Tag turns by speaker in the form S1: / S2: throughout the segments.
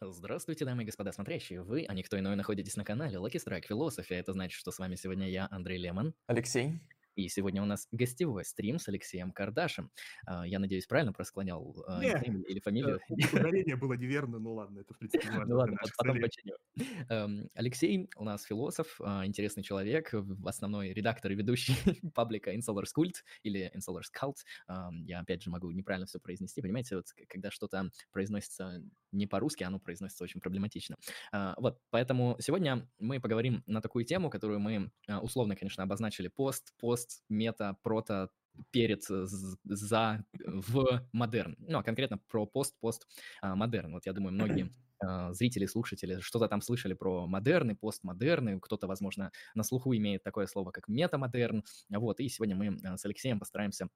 S1: Здравствуйте, дамы и господа смотрящие. Вы, а никто иной, находитесь на канале Lucky Strike Философия. Это значит, что с вами сегодня я, Андрей Лемон.
S2: Алексей.
S1: И сегодня у нас гостевой стрим с Алексеем Кардашем. А, я надеюсь, правильно просклонял а,
S3: Не,
S1: или фамилию?
S3: э, ударение было неверно, ну ладно, это в принципе важно
S1: Ну ладно, потом починю. Эм, Алексей у нас философ, а, интересный человек, основной редактор и ведущий паблика Insolars Cult или Insolars Cult. Я, опять же, могу неправильно все произнести. Понимаете, вот когда что-то произносится не по-русски, оно произносится очень проблематично. Вот, поэтому сегодня мы поговорим на такую тему, которую мы условно, конечно, обозначили пост, пост, мета, прото, перед, э, за, в модерн. Ну, а конкретно про пост, пост, а, модерн. Вот я думаю, многие а, зрители, слушатели что-то там слышали про модерны, постмодерны, кто-то, возможно, на слуху имеет такое слово, как метамодерн. Вот, и сегодня мы а, с Алексеем постараемся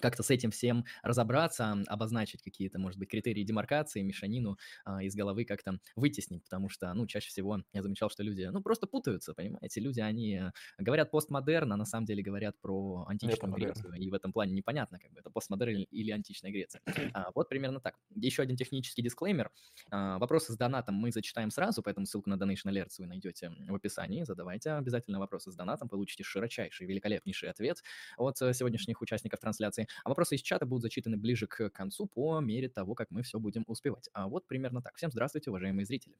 S1: как-то с этим всем разобраться, обозначить какие-то, может быть, критерии демаркации, мешанину а, из головы как-то вытеснить, потому что, ну, чаще всего я замечал, что люди, ну, просто путаются, понимаете, люди, они э, говорят постмодерн, а на самом деле говорят про античную
S2: Метамодерн.
S1: Грецию, и в этом плане непонятно, как бы, это постмодерн или- античная Греция. А, вот примерно так. Еще один технический дисклеймер. А, Вопросы с донатом мы зачитаем сразу, поэтому ссылку на Donation Alerts вы найдете в описании. Задавайте обязательно вопросы с донатом, получите широчайший, великолепнейший ответ от э, сегодняшних участников трансляции. А вопросы из чата будут зачитаны ближе к концу по мере того, как мы все будем успевать. А вот примерно так. Всем здравствуйте, уважаемые зрители.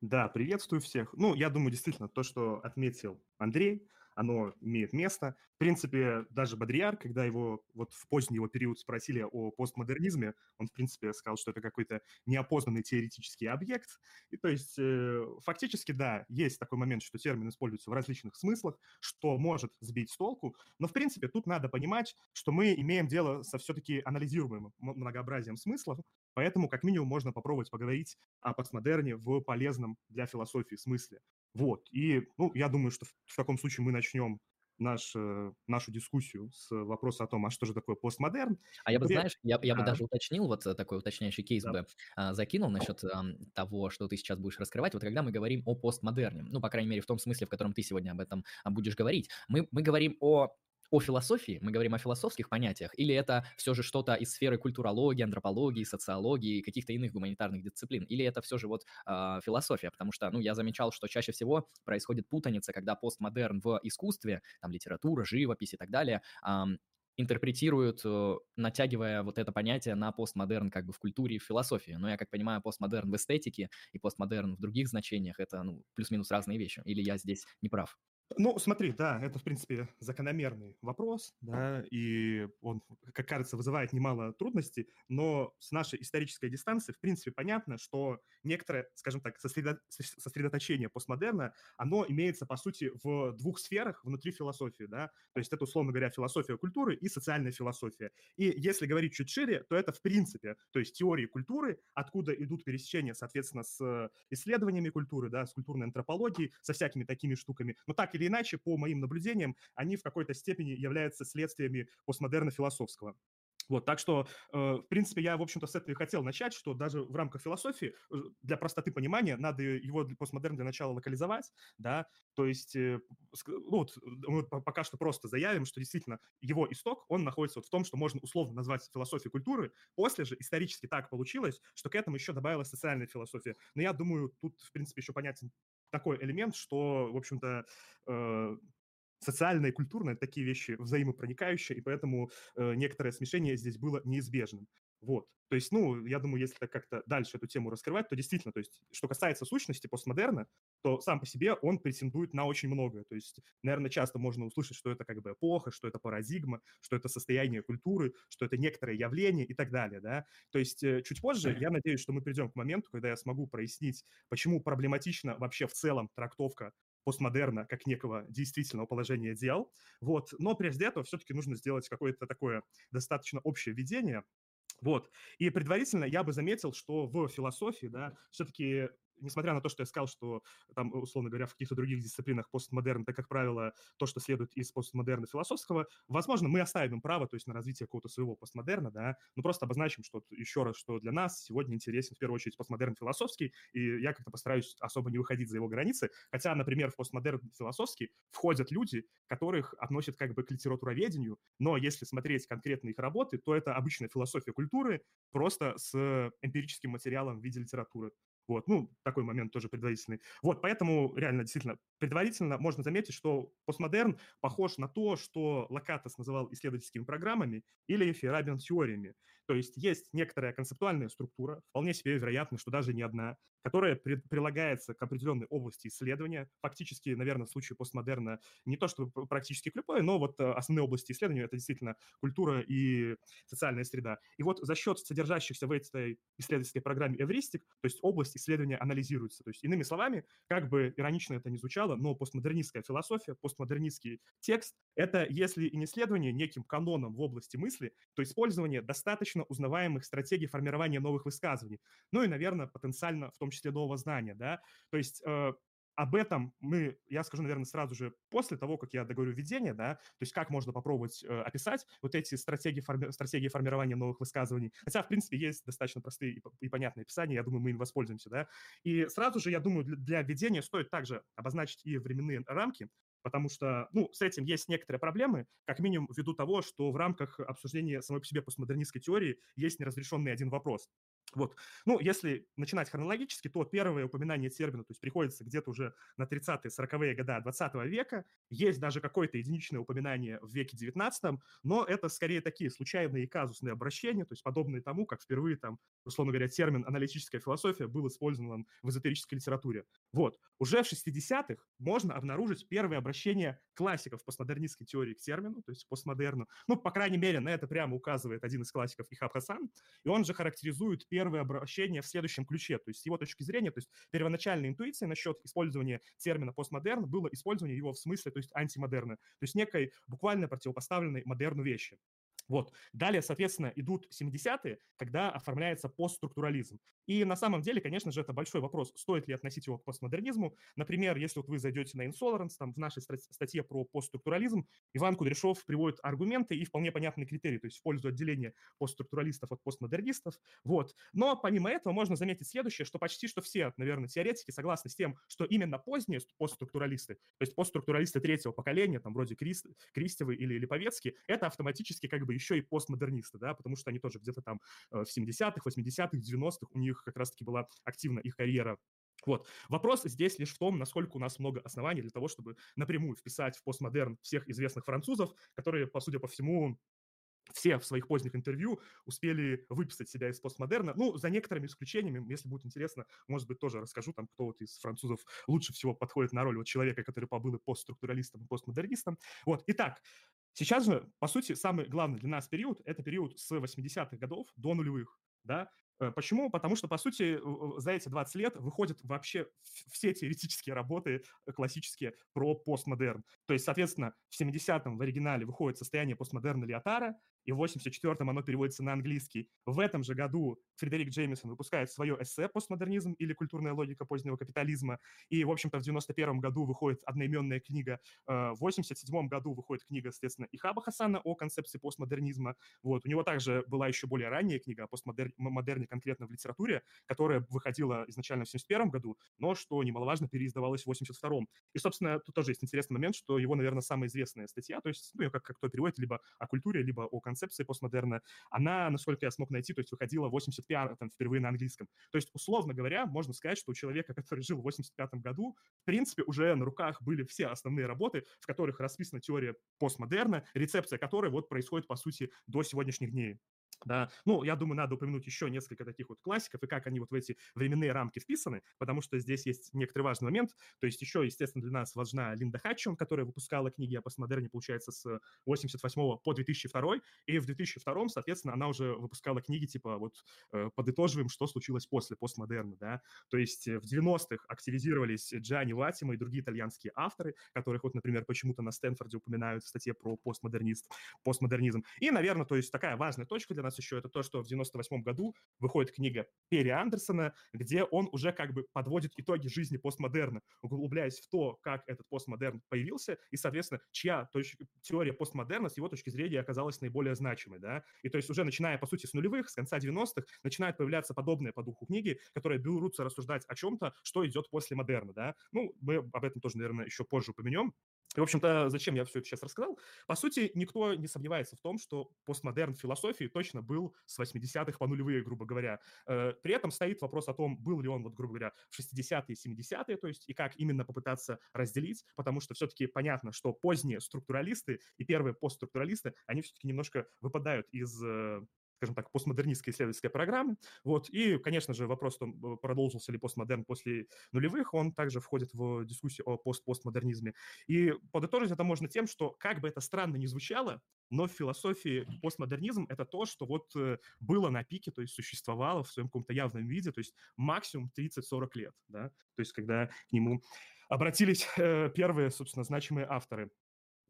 S3: Да, приветствую всех. Ну, я думаю, действительно, то, что отметил Андрей, оно имеет место. В принципе, даже Бодрияр, когда его вот в поздний его период спросили о постмодернизме, он, в принципе, сказал, что это какой-то неопознанный теоретический объект. И то есть, э, фактически, да, есть такой момент, что термин используется в различных смыслах, что может сбить с толку, но, в принципе, тут надо понимать, что мы имеем дело со все-таки анализируемым многообразием смыслов, поэтому, как минимум, можно попробовать поговорить о постмодерне в полезном для философии смысле. Вот. И, ну, я думаю, что в, в таком случае мы начнем наш, э, нашу дискуссию с вопроса о том, а что же такое постмодерн.
S1: А я бы,
S3: При-
S1: знаешь, я, я бы
S3: Да.
S1: даже уточнил, вот э, такой уточняющий кейс
S3: Да.
S1: бы а, закинул насчет ам, того, что ты сейчас будешь раскрывать. Вот когда мы говорим о постмодерне, ну, по крайней мере, в том смысле, в котором ты сегодня об этом а, будешь говорить, мы, мы говорим о о философии, мы говорим о философских понятиях, или это все же что-то из сферы культурологии, антропологии, социологии, каких-то иных гуманитарных дисциплин, или это все же вот а, философия, потому что, ну, я замечал, что чаще всего происходит путаница, когда постмодерн в искусстве, там, литература, живопись и так далее, ам, интерпретируют, э, натягивая вот это понятие на постмодерн как бы в культуре и в философии. Но я как понимаю, постмодерн в эстетике и постмодерн в других значениях это ну, плюс-минус разные вещи. Или я здесь не прав?
S3: Ну, смотри, да, это, в принципе, закономерный вопрос, да, и он, как кажется, вызывает немало трудностей, но с нашей исторической дистанции, в принципе, понятно, что некоторое, скажем так, сосредо- сос- сосредоточение постмодерна, оно имеется, по сути, в двух сферах внутри философии, да, то есть это, условно говоря, философия культуры и социальная философия. И если говорить чуть шире, то это, в принципе, то есть теории культуры, откуда идут пересечения, соответственно, с исследованиями культуры, да, с культурной антропологией, со всякими такими штуками. Но так или иначе, по моим наблюдениям, они в какой-то степени являются следствиями постмодерна философского. Вот, так что, э, в принципе, я, в общем-то, с этого и хотел начать, что даже в рамках философии, э, для простоты понимания, надо его для постмодерн для начала локализовать, да, то есть, э, ну, вот, мы по- пока что просто заявим, что действительно его исток, он находится вот в том, что можно условно назвать философией культуры, после же исторически так получилось, что к этому еще добавилась социальная философия. Но я думаю, тут, в принципе, еще понятен такой элемент, что, в общем-то, э, социальное и культурное это такие вещи взаимопроникающие, и поэтому э, некоторое смешение здесь было неизбежным. Вот. То есть, ну, я думаю, если так как-то дальше эту тему раскрывать, то действительно, то есть, что касается сущности постмодерна, то сам по себе он претендует на очень многое. То есть, наверное, часто можно услышать, что это как бы эпоха, что это парадигма, что это состояние культуры, что это некоторое явление и так далее, да. То есть, э, чуть позже, я надеюсь, что мы придем к моменту, когда я смогу прояснить, почему проблематична вообще в целом трактовка постмодерна как некого действительного положения дел. Вот. Но прежде этого все-таки нужно сделать какое-то такое достаточно общее введение. Вот. И предварительно я бы заметил, что в философии, да, все-таки несмотря на то, что я сказал, что там, условно говоря, в каких-то других дисциплинах постмодерн, это, как правило, то, что следует из постмодерна философского, возможно, мы оставим им право, то есть на развитие какого-то своего постмодерна, да, но просто обозначим, что еще раз, что для нас сегодня интересен в первую очередь постмодерн философский, и я как-то постараюсь особо не выходить за его границы, хотя, например, в постмодерн философский входят люди, которых относят как бы к литературоведению, но если смотреть конкретно их работы, то это обычная философия культуры, просто с эмпирическим материалом в виде литературы. Вот, ну, такой момент тоже предварительный. Вот, поэтому реально, действительно, предварительно можно заметить, что постмодерн похож на то, что Локатос называл исследовательскими программами или Фейерабиан теориями. То есть есть некоторая концептуальная структура, вполне себе вероятно, что даже не одна, которая при, прилагается к определенной области исследования. Фактически, наверное, в случае постмодерна не то чтобы практически к любой, но вот э, основные области исследования – это действительно культура и социальная среда. И вот за счет содержащихся в этой исследовательской программе эвристик, то есть область исследования анализируется. То есть, иными словами, как бы иронично это ни звучало, но постмодернистская философия, постмодернистский текст – это, если и не исследование неким каноном в области мысли, то использование достаточно достаточно узнаваемых стратегий формирования новых высказываний. Ну и, наверное, потенциально в том числе нового знания, да. То есть э, об этом мы, я скажу, наверное, сразу же после того, как я договорю введение, да, то есть как можно попробовать э, описать вот эти стратегии, форми- стратегии формирования новых высказываний. Хотя, в принципе, есть достаточно простые и, и понятные описания, я думаю, мы им воспользуемся, да. И сразу же, я думаю, для, для введения стоит также обозначить и временные рамки, потому что, ну, с этим есть некоторые проблемы, как минимум ввиду того, что в рамках обсуждения самой по себе постмодернистской теории есть неразрешенный один вопрос. Вот. Ну, если начинать хронологически, то первое упоминание термина, то есть приходится где-то уже на 30-е, 40-е годы 20 века. Есть даже какое-то единичное упоминание в веке 19 но это скорее такие случайные и казусные обращения, то есть подобные тому, как впервые там, условно говоря, термин аналитическая философия был использован в эзотерической литературе. Вот. Уже в 60-х можно обнаружить первые обращения классиков постмодернистской теории к термину, то есть постмодерну. Ну, по крайней мере, на это прямо указывает один из классиков Ихаб Хасан, и он же характеризует первое обращение в следующем ключе. То есть с его точки зрения, то есть первоначальная интуиция насчет использования термина постмодерн было использование его в смысле, то есть антимодерна, то есть некой буквально противопоставленной модерну вещи. Вот. Далее, соответственно, идут 70-е, когда оформляется постструктурализм. И на самом деле, конечно же, это большой вопрос, стоит ли относить его к постмодернизму. Например, если вот вы зайдете на Insolence, там в нашей статье про постструктурализм, Иван Кудряшов приводит аргументы и вполне понятные критерии, то есть в пользу отделения постструктуралистов от постмодернистов. Вот. Но помимо этого можно заметить следующее, что почти что все, наверное, теоретики согласны с тем, что именно поздние постструктуралисты, то есть постструктуралисты третьего поколения, там вроде Крист, Кристевы или Липовецкий, это автоматически как бы еще и постмодернисты, да, потому что они тоже где-то там э, в 70-х, 80-х, 90-х у них как раз-таки была активна их карьера вот. Вопрос здесь лишь в том, насколько у нас много оснований для того, чтобы напрямую вписать в постмодерн всех известных французов, которые, по судя по всему, все в своих поздних интервью успели выписать себя из постмодерна. Ну, за некоторыми исключениями, если будет интересно, может быть, тоже расскажу, там, кто вот из французов лучше всего подходит на роль вот человека, который побыл и постструктуралистом, и постмодернистом. Вот, итак, Сейчас же, по сути, самый главный для нас период – это период с 80-х годов до нулевых. Да? Э, почему? Потому что, по сути, за эти 20 лет выходят вообще все теоретические работы э, классические про постмодерн. То есть, соответственно, в 70-м в оригинале выходит состояние постмодерна Лиотара, и в 84-м оно переводится на английский. В этом же году Фредерик Джеймисон выпускает свое эссе «Постмодернизм» или «Культурная логика позднего капитализма». И, в общем-то, в 91-м году выходит одноименная книга. Э, в 87-м году выходит книга, соответственно, Ихаба Хасана о концепции постмодернизма. Вот. У него также была еще более ранняя книга о постмодерне конкретно в литературе, которая выходила изначально в 71 году, но, что немаловажно, переиздавалась в 82-м. И, собственно, тут тоже есть интересный момент, что его, наверное, самая известная статья, то есть, ну, как, как кто переводит, либо о культуре, либо о концепции постмодерна, она, насколько я смог найти, то есть выходила в 85-м впервые на английском. То есть, условно говоря, можно сказать, что у человека, который жил в 85-м году, в принципе, уже на руках были все основные работы, в которых расписана теория постмодерна, рецепция которой вот происходит, по сути, до сегодняшних дней. Да, ну, я думаю, надо упомянуть еще несколько таких вот классиков и как они вот в эти временные рамки вписаны, потому что здесь есть некоторый важный момент. То есть еще, естественно, для нас важна Линда Хатчон, которая выпускала книги о постмодерне, получается, с 88 по 2002, и в 2002, соответственно, она уже выпускала книги типа вот э, подытоживаем, что случилось после постмодерна, да. То есть в 90-х активизировались Джани Ватима и другие итальянские авторы, которых вот, например, почему-то на Стэнфорде упоминают в статье про постмодернист, постмодернизм. И, наверное, то есть такая важная точка для нас еще это то, что в 98 году выходит книга Перри Андерсона, где он уже как бы подводит итоги жизни постмодерна, углубляясь в то, как этот постмодерн появился, и, соответственно, чья точ- теория постмодерна с его точки зрения оказалась наиболее значимой, да, и то есть уже начиная, по сути, с нулевых, с конца 90-х, начинают появляться подобные по духу книги, которые берутся рассуждать о чем-то, что идет после модерна, да, ну, мы об этом тоже, наверное, еще позже упомянем, И, в общем-то, зачем я все это сейчас рассказал? По сути, никто не сомневается в том, что постмодерн философии точно был с 80-х по нулевые, грубо говоря. Э, при этом стоит вопрос о том, был ли он, вот, грубо говоря, в 60-е, 70-е, то есть, и как именно попытаться разделить, потому что все-таки понятно, что поздние структуралисты и первые постструктуралисты, они все-таки немножко выпадают из э, скажем так, постмодернистской исследовательской программы. Вот. И, конечно же, вопрос, том, продолжился ли постмодерн после нулевых, он также входит в дискуссию о пост-постмодернизме. И подытожить это можно тем, что, как бы это странно ни звучало, но в философии постмодернизм – это то, что вот э, было на пике, то есть существовало в своем каком-то явном виде, то есть максимум 30-40 лет, да, то есть когда к нему обратились э, первые, собственно, значимые авторы.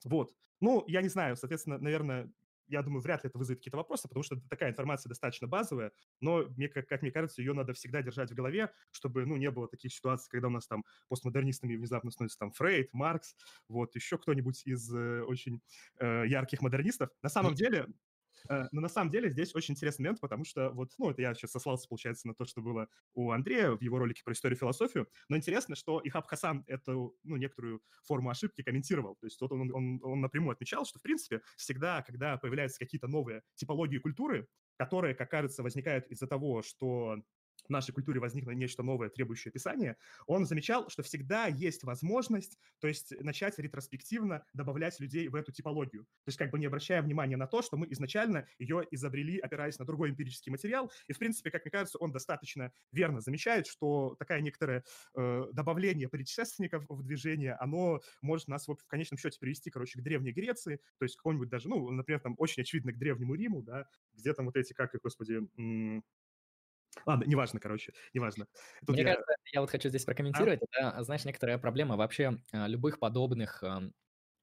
S3: Вот. Ну, я не знаю, соответственно, наверное, я думаю, вряд ли это вызовет какие-то вопросы, потому что такая информация достаточно базовая, но, мне, как, как мне кажется, ее надо всегда держать в голове, чтобы, ну, не было таких ситуаций, когда у нас там постмодернистами внезапно становится там Фрейд, Маркс, вот, еще кто-нибудь из э, очень э, ярких модернистов. На самом деле, но на самом деле здесь очень интересный момент, потому что вот, ну, это я сейчас сослался, получается, на то, что было у Андрея в его ролике про историю философию, но интересно, что Ихаб Хасан эту, ну, некоторую форму ошибки комментировал. То есть вот он, он, он напрямую отмечал, что, в принципе, всегда, когда появляются какие-то новые типологии культуры, которые, как кажется, возникают из-за того, что в нашей культуре возникло нечто новое, требующее описания, он замечал, что всегда есть возможность, то есть начать ретроспективно добавлять людей в эту типологию. То есть как бы не обращая внимания на то, что мы изначально ее изобрели, опираясь на другой эмпирический материал. И, в принципе, как мне кажется, он достаточно верно замечает, что такое некоторое э, добавление предшественников в движение, оно может нас в конечном счете привести, короче, к Древней Греции, то есть какой-нибудь даже, ну, например, там очень очевидно к Древнему Риму, да, где там вот эти, как, господи, Ладно, неважно, короче, неважно.
S1: Тут Мне я... кажется, я вот хочу здесь прокомментировать. А? Это, знаешь, некоторая проблема вообще а, любых подобных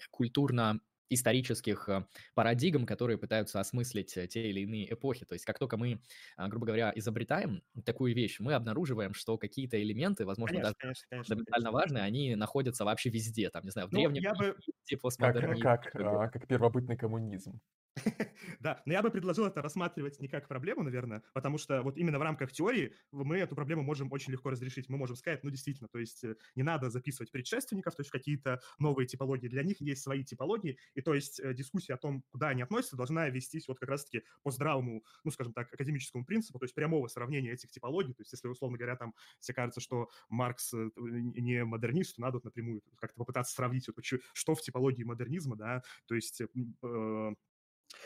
S1: культурно исторических парадигм, которые пытаются осмыслить э, те или иные эпохи. То есть как только мы, а, грубо говоря, изобретаем такую вещь, мы обнаруживаем, что какие-то элементы, возможно, конечно, даже конечно, конечно, фундаментально конечно. важные, они находятся вообще везде. Там, не знаю, в ну, древнем
S2: я бы... постмодернизме. Как, как, а, как первобытный коммунизм.
S3: Да, но я бы предложил это рассматривать не как проблему, наверное, потому что вот именно в рамках теории мы эту проблему можем очень легко разрешить. Мы можем сказать, ну, действительно, то есть э, не надо записывать предшественников, то есть какие-то новые типологии. Для них есть свои типологии, и то есть э, дискуссия о том, куда они относятся, должна вестись вот как раз-таки по здравому, ну, скажем так, академическому принципу, то есть прямого сравнения этих типологий. То есть если, условно говоря, там все кажется, что Маркс э, не модернист, то надо напрямую как-то попытаться сравнить, вот, что в типологии модернизма, да, то есть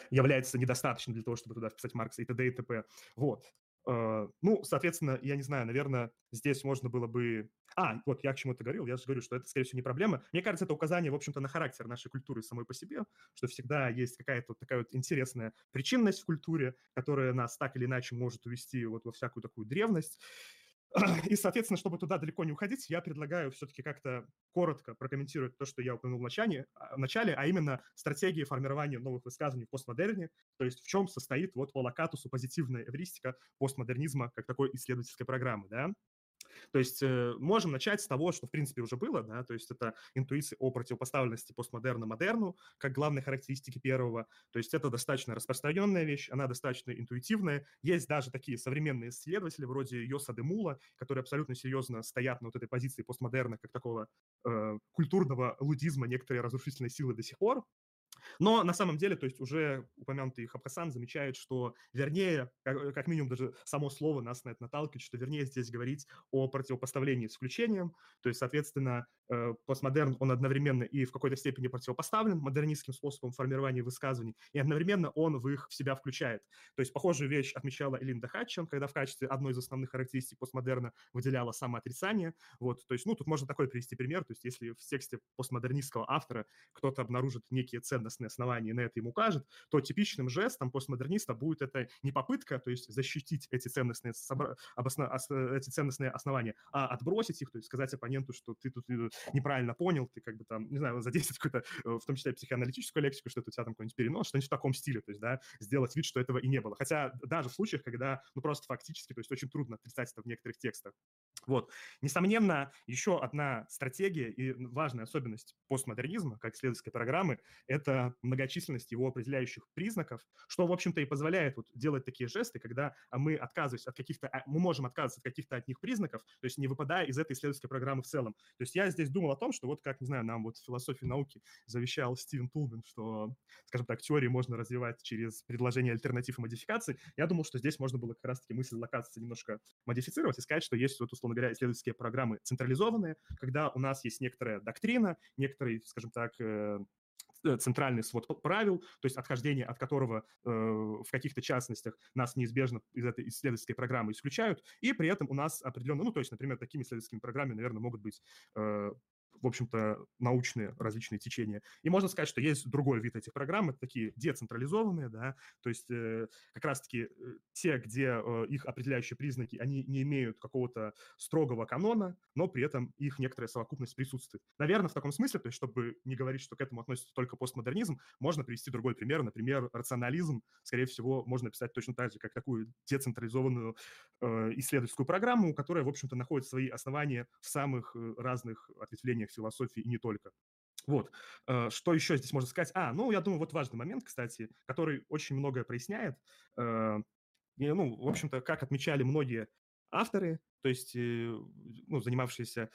S3: является недостаточно для того, чтобы туда вписать Маркса и т.д. и т.п. Вот. Uh, ну, соответственно, я не знаю, наверное, здесь можно было бы... А, вот я к чему-то говорил, я же говорю, что это, скорее всего, не проблема. Мне кажется, это указание, в общем-то, на характер нашей культуры самой по себе, что всегда есть какая-то вот такая вот интересная причинность в культуре, которая нас так или иначе может увести вот во всякую такую древность. И, соответственно, чтобы туда далеко не уходить, я предлагаю все-таки как-то коротко прокомментировать то, что я упомянул в начале, а, в начале, а именно стратегии формирования новых высказываний в постмодерне, то есть в чем состоит вот по локатусу позитивная эвристика постмодернизма как такой исследовательской программы, да. То есть э, можем начать с того, что в принципе уже было, да, то есть это интуиция о противопоставленности постмодерна модерну как главной характеристики первого. То есть это достаточно распространенная вещь, она достаточно интуитивная. Есть даже такие современные исследователи вроде Йоса де Мула, которые абсолютно серьезно стоят на вот этой позиции постмодерна как такого э, культурного лудизма некоторые разрушительные силы до сих пор. Но на самом деле, то есть уже упомянутый Хабхасан замечает, что вернее, как, минимум даже само слово нас на это наталкивает, что вернее здесь говорить о противопоставлении с исключением, то есть, соответственно, э, постмодерн, он одновременно и в какой-то степени противопоставлен модернистским способом формирования высказываний, и одновременно он в их в себя включает. То есть похожую вещь отмечала Элинда Хатчен, когда в качестве одной из основных характеристик постмодерна выделяла самоотрицание. Вот, то есть, ну, тут можно такой привести пример, то есть если в тексте постмодернистского автора кто-то обнаружит некие ценности основания на это ему укажет, то типичным жестом постмодерниста будет это не попытка, то есть защитить эти ценностные, собра... обосно... эти ценностные основания, а отбросить их, то есть сказать оппоненту, что ты тут э, неправильно понял, ты как бы там, не знаю, задействовать какую-то, э, в том числе психоаналитическую лексику, что это у тебя там какой-нибудь перенос, что-нибудь в таком стиле, то есть, да, сделать вид, что этого и не было. Хотя даже в случаях, когда, ну, просто фактически, то есть очень трудно отрицать это в некоторых текстах. Вот. Несомненно, еще одна стратегия и важная особенность постмодернизма, как исследовательской программы, это многочисленность его определяющих признаков, что, в общем-то, и позволяет вот делать такие жесты, когда мы отказываемся от каких-то, а, мы можем отказываться от каких-то от них признаков, то есть не выпадая из этой исследовательской программы в целом. То есть я здесь думал о том, что вот как, не знаю, нам вот в философии науки завещал Стивен Тулмен, что, скажем так, теории можно развивать через предложение альтернатив и модификаций. Я думал, что здесь можно было как раз-таки мысль локации немножко модифицировать и сказать, что есть вот, условно говоря, исследовательские программы централизованные, когда у нас есть некоторая доктрина, некоторый, скажем так, э, центральный свод правил, то есть отхождение от которого э, в каких-то частностях нас неизбежно из этой исследовательской программы исключают, и при этом у нас определенно, ну, то есть, например, такими исследовательскими программами, наверное, могут быть э, в общем-то, научные различные течения. И можно сказать, что есть другой вид этих программ, это такие децентрализованные, да, то есть э, как раз-таки э, те, где э, их определяющие признаки, они не имеют какого-то строгого канона, но при этом их некоторая совокупность присутствует. Наверное, в таком смысле, то есть чтобы не говорить, что к этому относится только постмодернизм, можно привести другой пример, например, рационализм, скорее всего, можно писать точно так же, как такую децентрализованную э, исследовательскую программу, которая, в общем-то, находит свои основания в самых э, разных ответвлениях философии и не только. Вот. Э, что еще здесь можно сказать? А, ну, я думаю, вот важный момент, кстати, который очень многое проясняет. Э, и, ну, в общем-то, как отмечали многие авторы, то есть, э, ну, занимавшиеся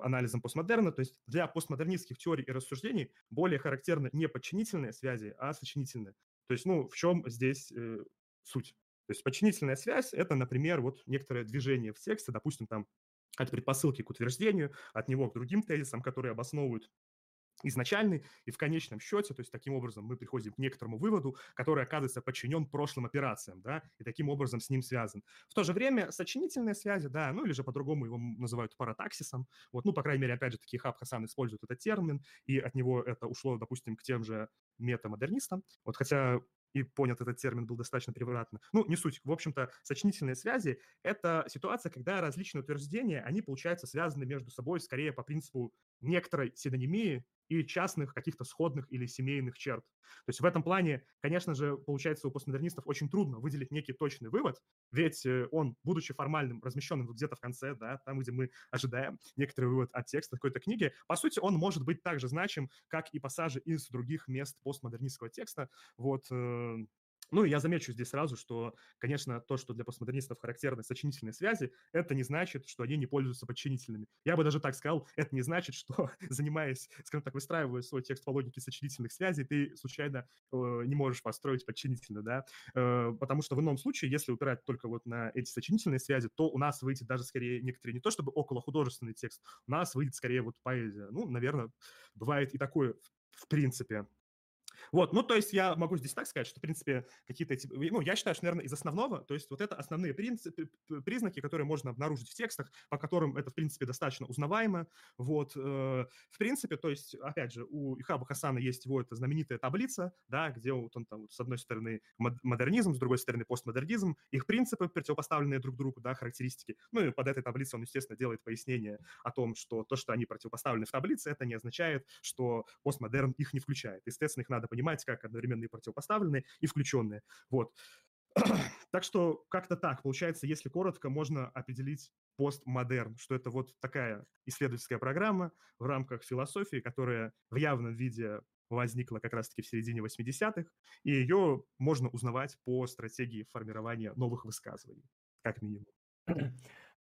S3: анализом постмодерна, то есть для постмодернистских теорий и рассуждений более характерны не подчинительные связи, а сочинительные. То есть, ну, в чем здесь э, суть? То есть подчинительная связь – это, например, вот некоторое движение в тексте, допустим, там от предпосылки к утверждению, от него к другим тезисам, которые обосновывают изначальный, и в конечном счете, то есть таким образом мы приходим к некоторому выводу, который оказывается подчинен прошлым операциям, да, и таким образом с ним связан. В то же время сочинительные связи, да, ну или же по-другому его называют паратаксисом, вот, ну, по крайней мере, опять же, таки Хаб Хасан использует этот термин, и от него это ушло, допустим, к тем же метамодернистам, вот, хотя и понят этот термин был достаточно превратно. Ну, не суть. В общем-то, сочинительные связи – это ситуация, когда различные утверждения, они, получается, связаны между собой скорее по принципу некоторой синонимии и частных каких-то сходных или семейных черт. То есть в этом плане, конечно же, получается у постмодернистов очень трудно выделить некий точный вывод, ведь э, он, будучи формальным, размещенным где-то в конце, да, там, где мы ожидаем некоторый вывод от текста какой-то книги, по сути, он может быть так же значим, как и пассажи из других мест постмодернистского текста. Вот, ну, я замечу здесь сразу, что, конечно, то, что для постмодернистов характерны сочинительные связи, это не значит, что они не пользуются подчинительными. Я бы даже так сказал, это не значит, что, занимаясь, скажем так, выстраивая свой текст по логике сочинительных связей, ты случайно э, не можешь построить подчинительно, да, э, потому что в ином случае, если упирать только вот на эти сочинительные связи, то у нас выйдет даже скорее некоторые, не то чтобы около художественный текст, у нас выйдет скорее вот поэзия. Ну, наверное, бывает и такое в принципе. Вот, ну, то есть я могу здесь так сказать, что, в принципе, какие-то эти... Ну, я считаю, что, наверное, из основного, то есть вот это основные принципы, признаки, которые можно обнаружить в текстах, по которым это, в принципе, достаточно узнаваемо. Вот, э, в принципе, то есть, опять же, у Ихаба Хасана есть его эта знаменитая таблица, да, где вот он там, вот, с одной стороны, модернизм, с другой стороны, постмодернизм, их принципы, противопоставленные друг другу, да, характеристики. Ну, и под этой таблицей он, естественно, делает пояснение о том, что то, что они противопоставлены в таблице, это не означает, что постмодерн их не включает. Естественно, их надо понимать как одновременно и противопоставленные, и включенные. Вот. Так что как-то так. Получается, если коротко, можно определить постмодерн, что это вот такая исследовательская программа в рамках философии, которая в явном виде возникла как раз-таки в середине 80-х, и ее можно узнавать по стратегии формирования новых высказываний, как минимум.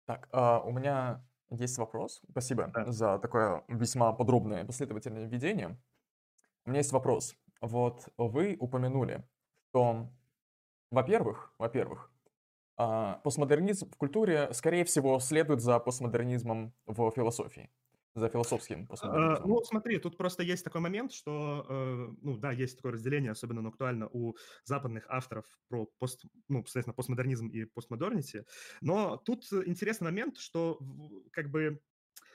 S2: Так, а, у меня есть вопрос. Спасибо да. за такое весьма подробное последовательное введение. У меня есть вопрос. Вот вы упомянули, что, во-первых, во-первых, а, постмодернизм в культуре, скорее всего, следует за постмодернизмом в философии за философским постмодернизмом?
S3: Ну, смотри, тут просто есть такой момент, что, э, ну, да, есть такое разделение, особенно актуально у западных авторов про пост, ну, соответственно, постмодернизм и постмодернити, но тут интересный момент, что как бы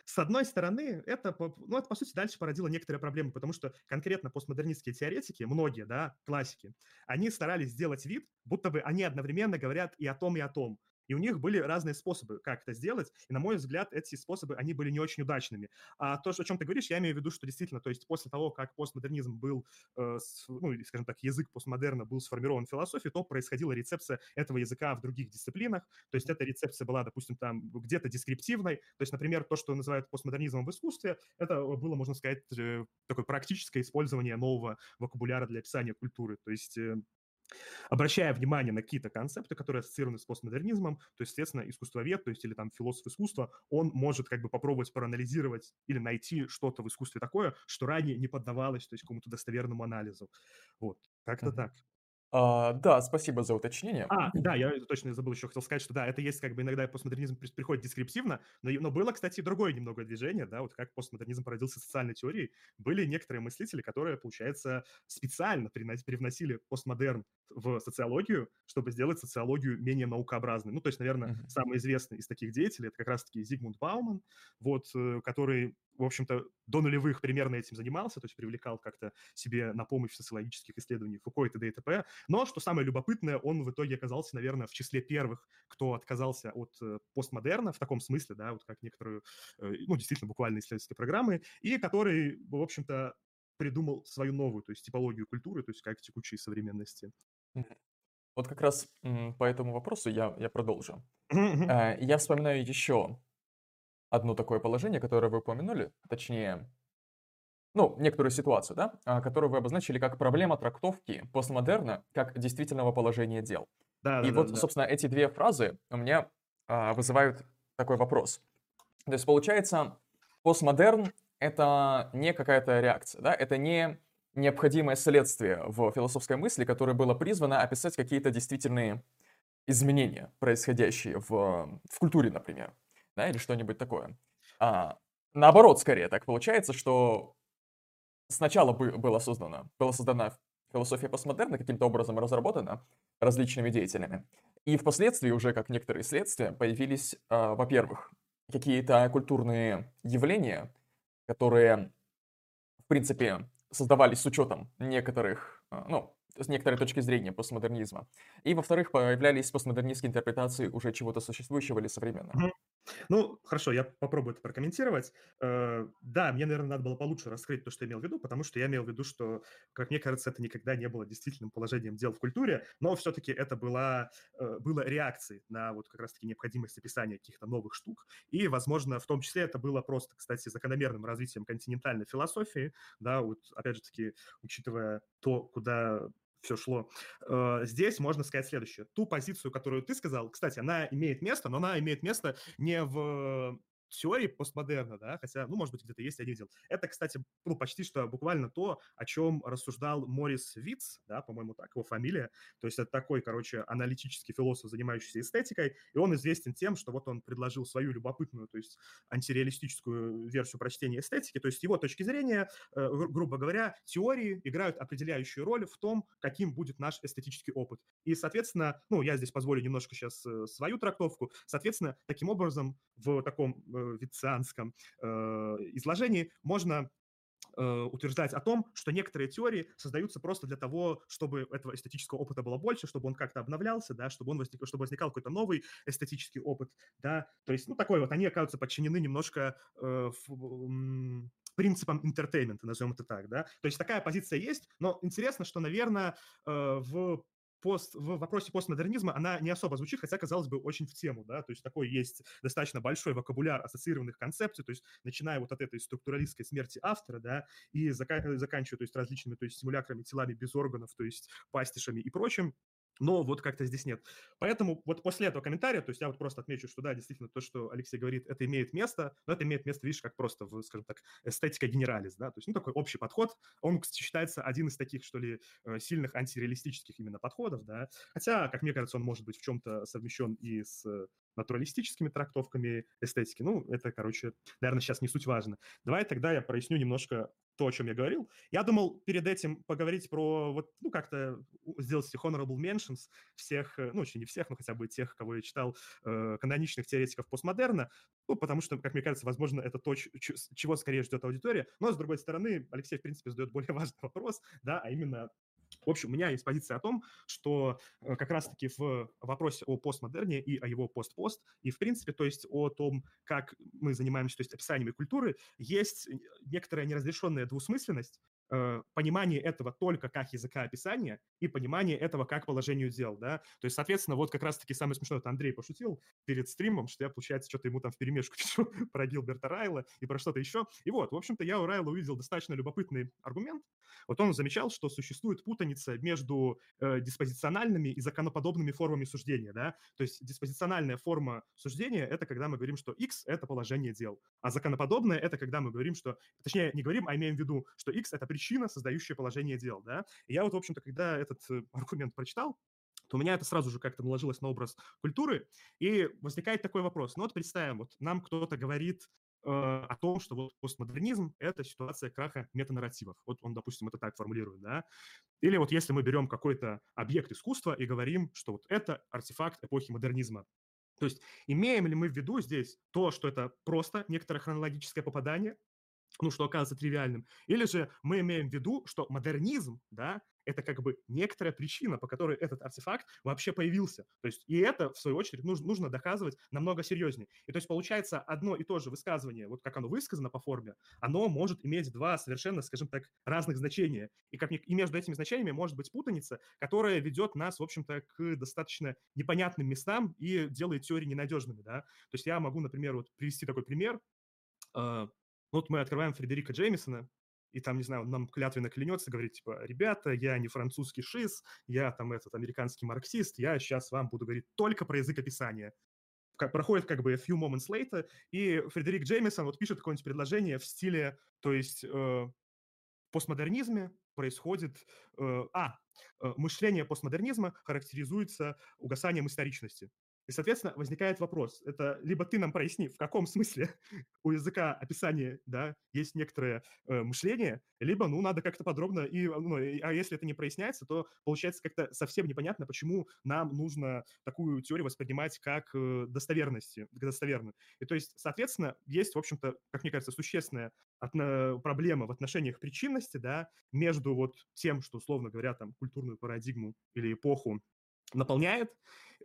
S3: с одной стороны, это, ну, это, по сути, дальше породило некоторые проблемы, потому что конкретно постмодернистские теоретики, многие, да, классики, они старались сделать вид, будто бы они одновременно говорят и о том, и о том. И у них были разные способы, как это сделать, и, на мой взгляд, эти способы, они были не очень удачными. А то, о чем ты говоришь, я имею в виду, что действительно, то есть после того, как постмодернизм был, э, ну, скажем так, язык постмодерна был сформирован в философии, то происходила рецепция этого языка в других дисциплинах, то есть эта рецепция была, допустим, там где-то дескриптивной, то есть, например, то, что называют постмодернизмом в искусстве, это было, можно сказать, э, такое практическое использование нового вокабуляра для описания культуры, то есть э, обращая внимание на какие-то концепты, которые ассоциированы с постмодернизмом, то есть, соответственно, искусствовед, то есть, или там философ искусства, он может как бы попробовать проанализировать или найти что-то в искусстве такое, что ранее не поддавалось, то есть, какому-то достоверному анализу. Вот, как-то mm-hmm. так.
S2: А, да, спасибо за уточнение.
S3: А, да, я точно забыл еще, хотел сказать, что да, это есть как бы иногда постмодернизм приходит дескриптивно, но, но было, кстати, другое немного движение, да, вот как постмодернизм породился социальной теорией. Были некоторые мыслители, которые, получается, специально привносили постмодерн в социологию, чтобы сделать социологию менее наукообразной. Ну, то есть, наверное, uh-huh. самый известный из таких деятелей, это как раз-таки Зигмунд Бауман, вот, э, который в общем-то, до нулевых примерно этим занимался, то есть привлекал как-то себе на помощь в социологических исследованиях Фуко и т.д. и т.п. Но, что самое любопытное, он в итоге оказался, наверное, в числе первых, кто отказался от э, постмодерна в таком смысле, да, вот как некоторую, э, ну, действительно, буквально исследовательские программы, и который, в общем-то, придумал свою новую, то есть типологию культуры, то есть как текучей современности.
S2: Вот как раз по этому вопросу я, я продолжу. Э, я вспоминаю еще одно такое положение, которое вы упомянули, точнее, ну, некоторую ситуацию, да, а, которую вы обозначили как проблема трактовки постмодерна как действительного положения дел. Да, И да, вот, да, собственно, эти две фразы у меня а, вызывают такой вопрос. То есть, получается, постмодерн — это не какая-то реакция, да, это не необходимое следствие в философской мысли, которое было призвано описать какие-то действительные изменения, происходящие в, в культуре, например да, или что-нибудь такое. А, наоборот, скорее так получается, что сначала бы было создано, была создана философия постмодерна, каким-то образом разработана различными деятелями. И впоследствии уже, как некоторые следствия, появились, э, во-первых, какие-то культурные явления, которые, в принципе, создавались с учетом некоторых, э, ну, с некоторой точки зрения постмодернизма. И, во-вторых, появлялись постмодернистские интерпретации уже чего-то существующего или современного.
S3: Ну, хорошо, я попробую это прокомментировать. Э, да, мне, наверное, надо было получше раскрыть то, что я имел в виду, потому что я имел в виду, что, как мне кажется, это никогда не было действительным положением дел в культуре, но все-таки это была, э, было реакцией на вот как раз-таки необходимость описания каких-то новых штук. И, возможно, в том числе это было просто, кстати, закономерным развитием континентальной философии, да, вот опять же таки, учитывая то, куда все шло. Э, здесь можно сказать следующее. Ту позицию, которую ты сказал, кстати, она имеет место, но она имеет место не в теории постмодерна, да, хотя, ну, может быть, где-то есть, я не видел. Это, кстати, ну, почти что буквально то, о чем рассуждал Морис Виц, да, по-моему, так его фамилия. То есть это такой, короче, аналитический философ, занимающийся эстетикой, и он известен тем, что вот он предложил свою любопытную, то есть антиреалистическую версию прочтения эстетики, то есть его точки зрения, э, грубо говоря, теории играют определяющую роль в том, каким будет наш эстетический опыт. И, соответственно, ну, я здесь позволю немножко сейчас э, свою трактовку, соответственно, таким образом в таком э, вицианском э, изложении можно э, утверждать о том, что некоторые теории создаются просто для того, чтобы этого эстетического опыта было больше, чтобы он как-то обновлялся, да, чтобы он возник, чтобы возникал какой-то новый эстетический опыт, да, то есть, ну, такой вот, они оказываются подчинены немножко э, в, принципам entertainment а, назовем это так, да. То есть такая позиция есть, но интересно, что, наверное, в пост, в вопросе постмодернизма она не особо звучит, хотя, казалось бы, очень в тему, да, то есть такой есть достаточно большой вокабуляр ассоциированных концепций, то есть начиная вот от этой структуралистской смерти автора, да, и зака- заканчивая, то есть различными, то есть симулякрами, телами без органов, то есть пастишами и прочим, но вот как-то здесь нет. Поэтому вот после этого комментария, то есть я вот просто отмечу, что да, действительно, то, что Алексей говорит, это имеет место, но это имеет место, видишь, как просто, в, скажем так, эстетика генералис, да, то есть, ну, такой общий подход, он считается один из таких, что ли, э, сильных антиреалистических именно подходов, да, хотя, как мне кажется, он может быть в чем-то совмещен и с натуралистическими трактовками эстетики. Ну, это, короче, наверное, сейчас не суть важно. Давай тогда я проясню немножко то, о чем я говорил. Я думал перед этим поговорить про вот, ну, как-то сделать эти honorable mentions всех, э, ну, очень не всех, но хотя бы тех, кого я читал, э, каноничных теоретиков постмодерна, ну, потому что, как мне кажется, возможно, это то, чего скорее ждет аудитория. Но, с другой стороны, Алексей, в принципе, задает более важный вопрос, да, а именно В общем, у меня есть позиция о том, что э, как раз-таки в вопросе о постмодерне и о его пост-пост, и в принципе, то есть о том, как мы занимаемся, то есть описаниями культуры, есть некоторая неразрешенная двусмысленность, э, понимание этого только как языка описания и понимание этого как положению дел, да. То есть, соответственно, вот как раз-таки самое смешное, это Андрей пошутил перед стримом, что я, получается, что-то ему там в перемешку пишу про Гилберта Райла и про что-то еще. И вот, в общем-то, я у Райла увидел достаточно любопытный аргумент. Вот он замечал, что существует путаница между э, диспозициональными и законоподобными формами суждения, да. То есть диспозициональная форма суждения – это когда мы говорим, что X – это положение дел, а законоподобное – это когда мы говорим, что, точнее, не говорим, а имеем в виду, что X – это причина, создающая положение дел, да. И я вот, в общем-то, когда этот э, аргумент прочитал, то у меня это сразу же как-то наложилось на образ культуры, и возникает такой вопрос. Ну вот представим, вот нам кто-то говорит э, о том, что вот постмодернизм – это ситуация краха метанарративов. Вот он, допустим, это так формулирует, да? Или вот если мы берем какой-то объект искусства и говорим, что вот это артефакт эпохи модернизма. То есть имеем ли мы в виду здесь то, что это просто некоторое хронологическое попадание, ну, что оказывается тривиальным. Или же мы имеем в виду, что модернизм, да, это как бы некоторая причина, по которой этот артефакт вообще появился. То есть и это, в свою очередь, нужно, нужно доказывать намного серьезнее. И то есть получается одно и то же высказывание, вот как оно высказано по форме, оно может иметь два совершенно, скажем так, разных значения. И, как, и между этими значениями может быть путаница, которая ведет нас, в общем-то, к достаточно непонятным местам и делает теории ненадежными, да. То есть я могу, например, вот привести такой пример. А, вот мы открываем Фредерика Джеймисона, и там, не знаю, он нам клятвенно клянется, говорит, типа, ребята, я не французский шиз, я там этот американский марксист, я сейчас вам буду говорить только про язык описания. Проходит как бы a few moments later, и Фредерик Джеймисон вот пишет какое-нибудь предложение в стиле, то есть э, в постмодернизме происходит... Э, а, э, мышление постмодернизма характеризуется угасанием историчности. И, соответственно, возникает вопрос. Это либо ты нам проясни, в каком смысле у языка описания да, есть некоторое э, мышление, либо, ну, надо как-то подробно, и, ну, а если это не проясняется, то получается как-то совсем непонятно, почему нам нужно такую теорию воспринимать как э, достоверности, достоверную. И то есть, соответственно, есть, в общем-то, как мне кажется, существенная отно- проблема в отношениях причинности, да, между вот тем, что, условно говоря, там, культурную парадигму или эпоху наполняет,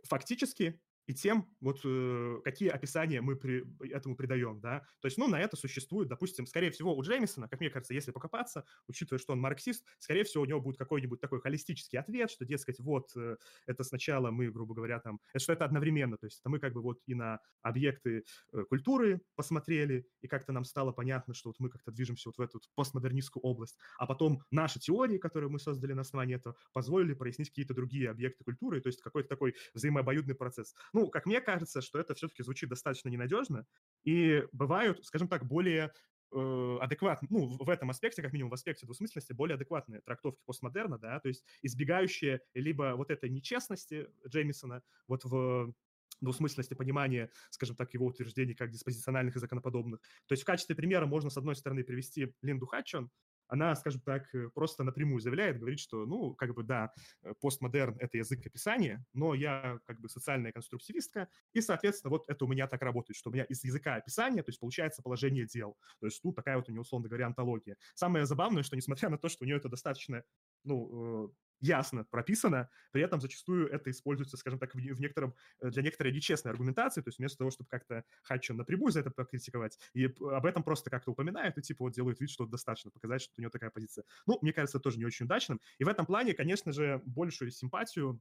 S3: фактически и тем, вот э, какие описания мы при, этому придаем, да. То есть, ну, на это существует, допустим, скорее всего, у Джеймисона, как мне кажется, если покопаться, учитывая, что он марксист, скорее всего, у него будет какой-нибудь такой холистический ответ, что, дескать, вот, э, это сначала мы, грубо говоря, там, это, что это одновременно, то есть это мы как бы вот и на объекты э, культуры посмотрели, и как-то нам стало понятно, что вот мы как-то движемся вот в эту постмодернистскую область, а потом наши теории, которые мы создали на основании этого, позволили прояснить какие-то другие объекты культуры, то есть какой-то такой взаимообоюдный процесс. Ну, как мне кажется, что это все-таки звучит достаточно ненадежно, и бывают, скажем так, более э, адекватные, ну, в этом аспекте, как минимум в аспекте двусмысленности, более адекватные трактовки постмодерна, да, то есть избегающие либо вот этой нечестности Джеймисона вот в двусмысленности понимания, скажем так, его утверждений как диспозициональных и законоподобных. То есть в качестве примера можно, с одной стороны, привести Линду Хатчон, она, скажем так, э, просто напрямую заявляет, говорит, что, ну, как бы, да, э, постмодерн — это язык описания, но я, как бы, социальная конструктивистка, и, соответственно, вот это у меня так работает, что у меня из языка описания, то есть получается положение дел. То есть, ну, такая вот у нее, условно говоря, антология. Самое забавное, что, несмотря на то, что у нее это достаточно, ну, э, ясно прописано, при этом зачастую это используется, скажем так, в, в некотором, э, для некоторой нечестной аргументации, то есть вместо того, чтобы как-то Хатчен напрямую за это покритиковать, и об этом просто как-то упоминают, и типа вот делают вид, что достаточно показать, что у него такая позиция. Ну, мне кажется, тоже не очень удачным. И в этом плане, конечно же, большую симпатию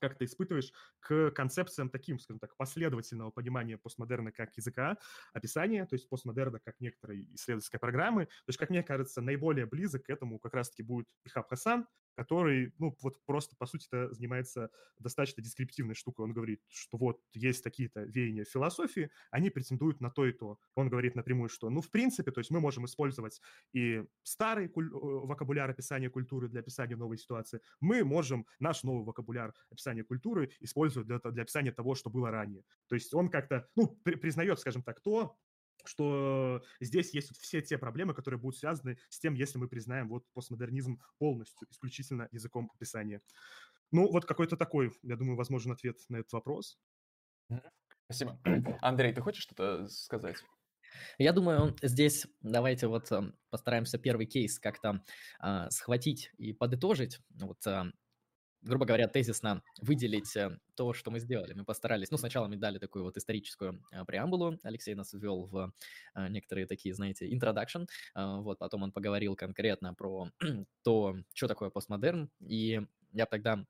S3: как ты испытываешь к концепциям таким, скажем так, последовательного понимания постмодерна как языка, описания, то есть постмодерна как некоторой исследовательской программы. То есть, как мне кажется, наиболее близок к этому как раз-таки будет Ихаб Хасан, который, ну, вот просто, по сути это занимается достаточно дескриптивной штукой. Он говорит, что вот есть такие-то веяния философии, они претендуют на то и то. Он говорит напрямую, что, ну, в принципе, то есть мы можем использовать и старый куль- э, вокабуляр описания культуры для описания новой ситуации, мы можем наш новый вокабуляр описания культуры использовать для, для описания того, что было ранее. То есть он как-то, ну, при- признает, скажем так, то, что здесь есть вот все те проблемы, которые будут связаны с тем, если мы признаем вот постмодернизм полностью, исключительно языком описания. Ну, вот какой-то такой, я думаю, возможен ответ на этот вопрос.
S2: Спасибо. Андрей, ты хочешь что-то сказать?
S1: Я думаю, здесь давайте вот эм, постараемся первый кейс как-то а, схватить и подытожить. Вот а, грубо говоря, тезисно выделить э, то, что мы сделали. Мы постарались, ну, сначала мы дали такую вот историческую э, преамбулу, Алексей нас ввел в э, некоторые такие, знаете, introduction, вот, потом он поговорил конкретно про то, что такое постмодерн, и я тогда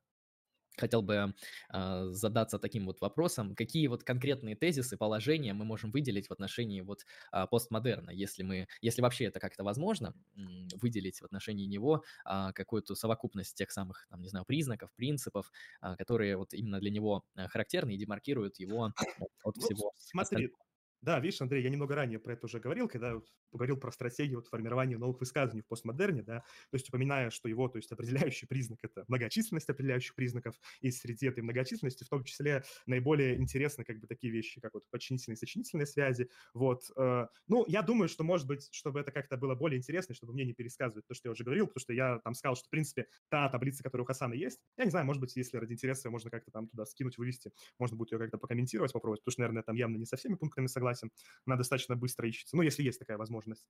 S1: хотел бы э, задаться таким вот вопросом, какие вот конкретные тезисы, положения мы можем выделить в отношении вот э, постмодерна, если мы, если вообще это как-то возможно, э, выделить в отношении него э, какую-то совокупность тех самых, там, не знаю, признаков, принципов, э, которые вот именно для него характерны и демаркируют его от ну, всего.
S3: Смотри, остального. Да, видишь, Андрей, я немного ранее про это уже говорил, когда вот говорил про стратегию вот формирования новых высказываний в постмодерне, да, то есть упоминая, что его, то есть определяющий признак – это многочисленность определяющих признаков, и среди этой многочисленности в том числе наиболее интересны как бы такие вещи, как вот подчинительные и сочинительные связи, вот. Э, ну, я думаю, что, может быть, чтобы это как-то было более интересно, чтобы мне не пересказывать то, что я уже говорил, потому что я там сказал, что, в принципе, та таблица, которая у Хасана есть, я не знаю, может быть, если ради интереса можно как-то там туда скинуть, вывести, можно будет ее как-то покомментировать, попробовать, потому что, наверное, там явно не со всеми пунктами согласен, согласен, она достаточно быстро ищется. Ну, если есть такая возможность.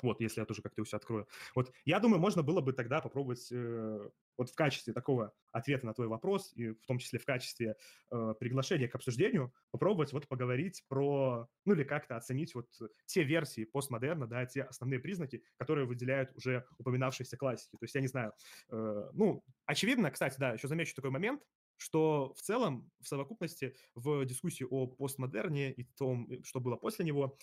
S3: Вот, если я тоже как-то все открою. Вот, я думаю, можно было бы тогда попробовать э, вот в качестве такого ответа на твой вопрос, и в том числе в качестве э, приглашения к обсуждению, попробовать вот поговорить про, ну или как-то оценить вот те версии постмодерна, да, те основные признаки, которые выделяют уже упоминавшиеся классики. То есть я не знаю, э, ну, очевидно, кстати, да, еще замечу такой момент, что в целом, в совокупности, в дискуссии о постмодерне и том, э, что было после него,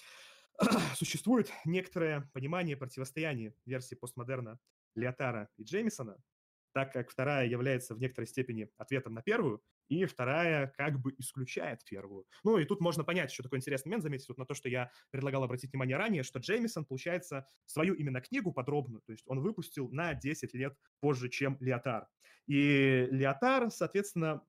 S3: существует некоторое понимание противостояния версии постмодерна Леотара и Джеймисона, так как вторая является в некоторой степени ответом на первую, и вторая как бы исключает первую. Ну и тут можно понять еще такой интересный момент, заметить вот на то, что я предлагал обратить внимание ранее, что Джеймисон, получается, свою именно книгу подробную, то есть он выпустил на 10 лет позже, чем Леотар. И Леотар, соответственно,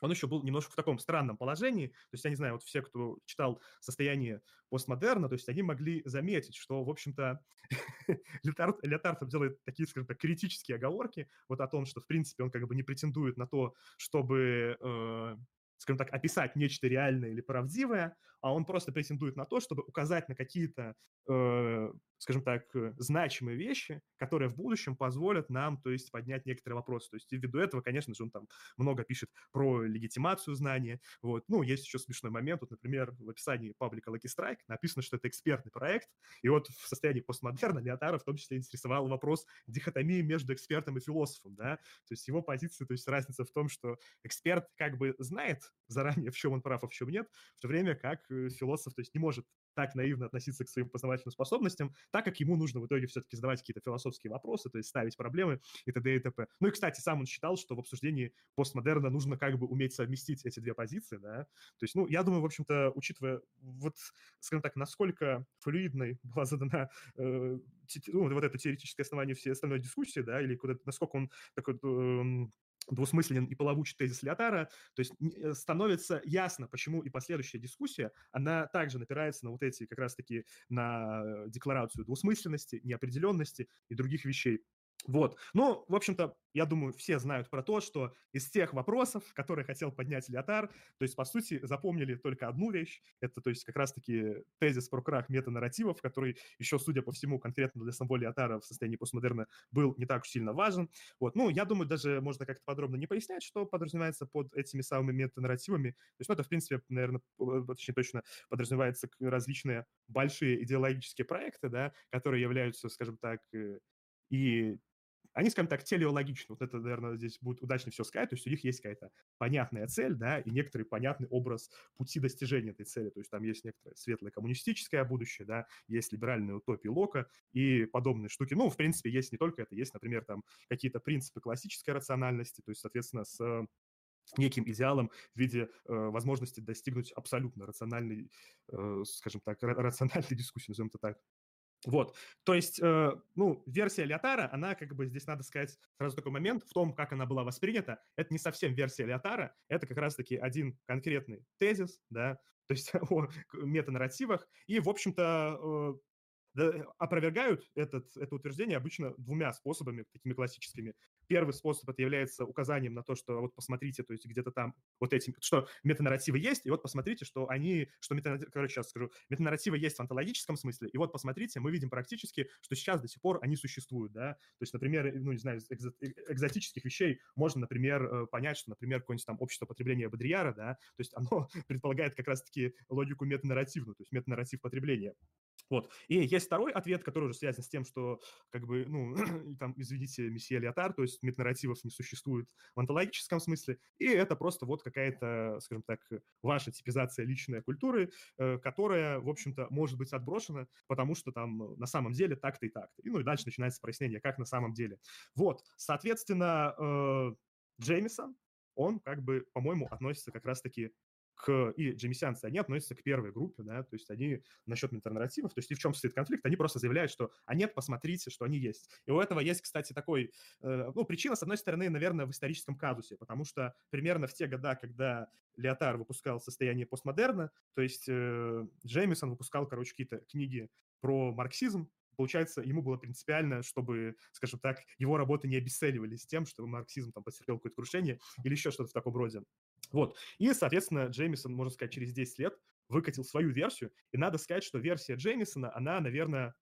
S3: он еще был немножко в таком странном положении. То есть, я не знаю, вот все, кто читал «Состояние постмодерна», то есть они могли заметить, что, в общем-то, Леотард делает такие, скажем так, критические оговорки вот о том, что, в принципе, он как бы не претендует на то, чтобы э, скажем так, описать нечто реальное или правдивое, а он просто претендует на то, чтобы указать на какие-то, скажем так, значимые вещи, которые в будущем позволят нам, то есть, поднять некоторые вопросы. То есть, ввиду этого, конечно же, он там много пишет про легитимацию знания. Вот. Ну, есть еще смешной момент. Вот, например, в описании паблика Lucky Strike написано, что это экспертный проект, и вот в состоянии постмодерна Леотара в том числе интересовал вопрос дихотомии между экспертом и философом, да, то есть его позиция, то есть разница в том, что эксперт как бы знает заранее, в чем он прав, а в чем нет, в то время как Э, философ, то есть не может так наивно относиться к своим познавательным способностям, так как ему нужно в итоге все-таки задавать какие-то философские вопросы, то есть ставить проблемы и т.д. и т.п. Ну и, кстати, сам он считал, что в обсуждении постмодерна нужно как бы уметь совместить эти две позиции, да. То есть, ну, я думаю, в общем-то, учитывая вот, скажем так, насколько флюидной была задана э, ну, вот это теоретическое основание всей остальной дискуссии, да, или куда насколько он такой э, двусмысленен и плавучий тезис Леотара, то есть э, становится ясно, почему и последующая дискуссия, она также напирается на вот эти как раз-таки на э, декларацию двусмысленности, неопределенности и других вещей. Вот. Ну, в общем-то, я думаю, все знают про то, что из тех вопросов, которые хотел поднять Леотар, то есть, по сути, запомнили только одну вещь. Это, то есть, как раз-таки тезис про крах метанарративов, который еще, судя по всему, конкретно для самого Леотара в состоянии постмодерна был не так уж сильно важен. Вот. Ну, я думаю, даже можно как-то подробно не пояснять, что подразумевается под этими самыми метанарративами. То есть, ну, это, в принципе, наверное, точнее точно подразумевается различные большие идеологические проекты, да, которые являются, скажем так, э, и они, скажем так, телеологичны. Вот это, наверное, здесь будет удачно все сказать. То есть у них есть какая-то понятная цель, да, и некоторый понятный образ пути достижения этой цели. То есть там есть некоторое светлое коммунистическое будущее, да, есть либеральные утопии Лока и подобные штуки. Ну, в принципе, есть не только это. Есть, например, там какие-то принципы классической рациональности, то есть, соответственно, с неким идеалом в виде э, возможности достигнуть абсолютно рациональной, э, скажем так, рациональной дискуссии, назовем это так. Вот, то есть, э, ну, версия Леотара, она, как бы, здесь надо сказать сразу такой момент, в том, как она была воспринята, это не совсем версия Леотара, это как раз-таки один конкретный тезис, да, то есть о метанарративах, и, в общем-то, э, опровергают этот, это утверждение обычно двумя способами, такими классическими. Первый способ это является указанием на то, что вот посмотрите, то есть где-то там вот эти, что метанарративы есть, и вот посмотрите, что они, что метанарративы, короче, сейчас скажу, метанарративы есть в онтологическом смысле, и вот посмотрите, мы видим практически, что сейчас до сих пор они существуют, да, то есть, например, ну, не знаю, из экзо- э, экзотических вещей можно, например, э, понять, что, например, какое-нибудь там общество потребления Бодрияра, да, то есть оно предполагает как раз-таки логику метанарративную, то есть метанарратив потребления. Вот. И есть второй ответ, который уже связан с тем, что, как бы, ну, там, извините, месье Леотар, то есть метанарративов не существует в онтологическом смысле, и это просто вот какая-то, скажем так, ваша типизация личной культуры, э, которая, в общем-то, может быть отброшена, потому что там на самом деле так-то и так-то. И, ну, и дальше начинается прояснение, как на самом деле. Вот, соответственно, э, Джеймисон, он, как бы, по-моему, относится как раз-таки к, и джемисианцы, они относятся к первой группе, да, то есть они насчет метанарративов, то есть и в чем стоит конфликт, они просто заявляют, что а нет, посмотрите, что они есть. И у этого есть, кстати, такой, э, ну, причина, с одной стороны, наверное, в историческом казусе, потому что примерно в те года, когда Леотар выпускал «Состояние постмодерна», то есть э, Джеймисон выпускал, короче, какие-то книги про марксизм, получается, ему было принципиально, чтобы, скажем так, его работы не обесценивались тем, что марксизм там потерпел какое-то крушение или еще что-то в таком роде. Вот. И, соответственно, Джеймисон, можно сказать, через 10 лет выкатил свою версию. И надо сказать, что версия Джеймисона, она, наверное,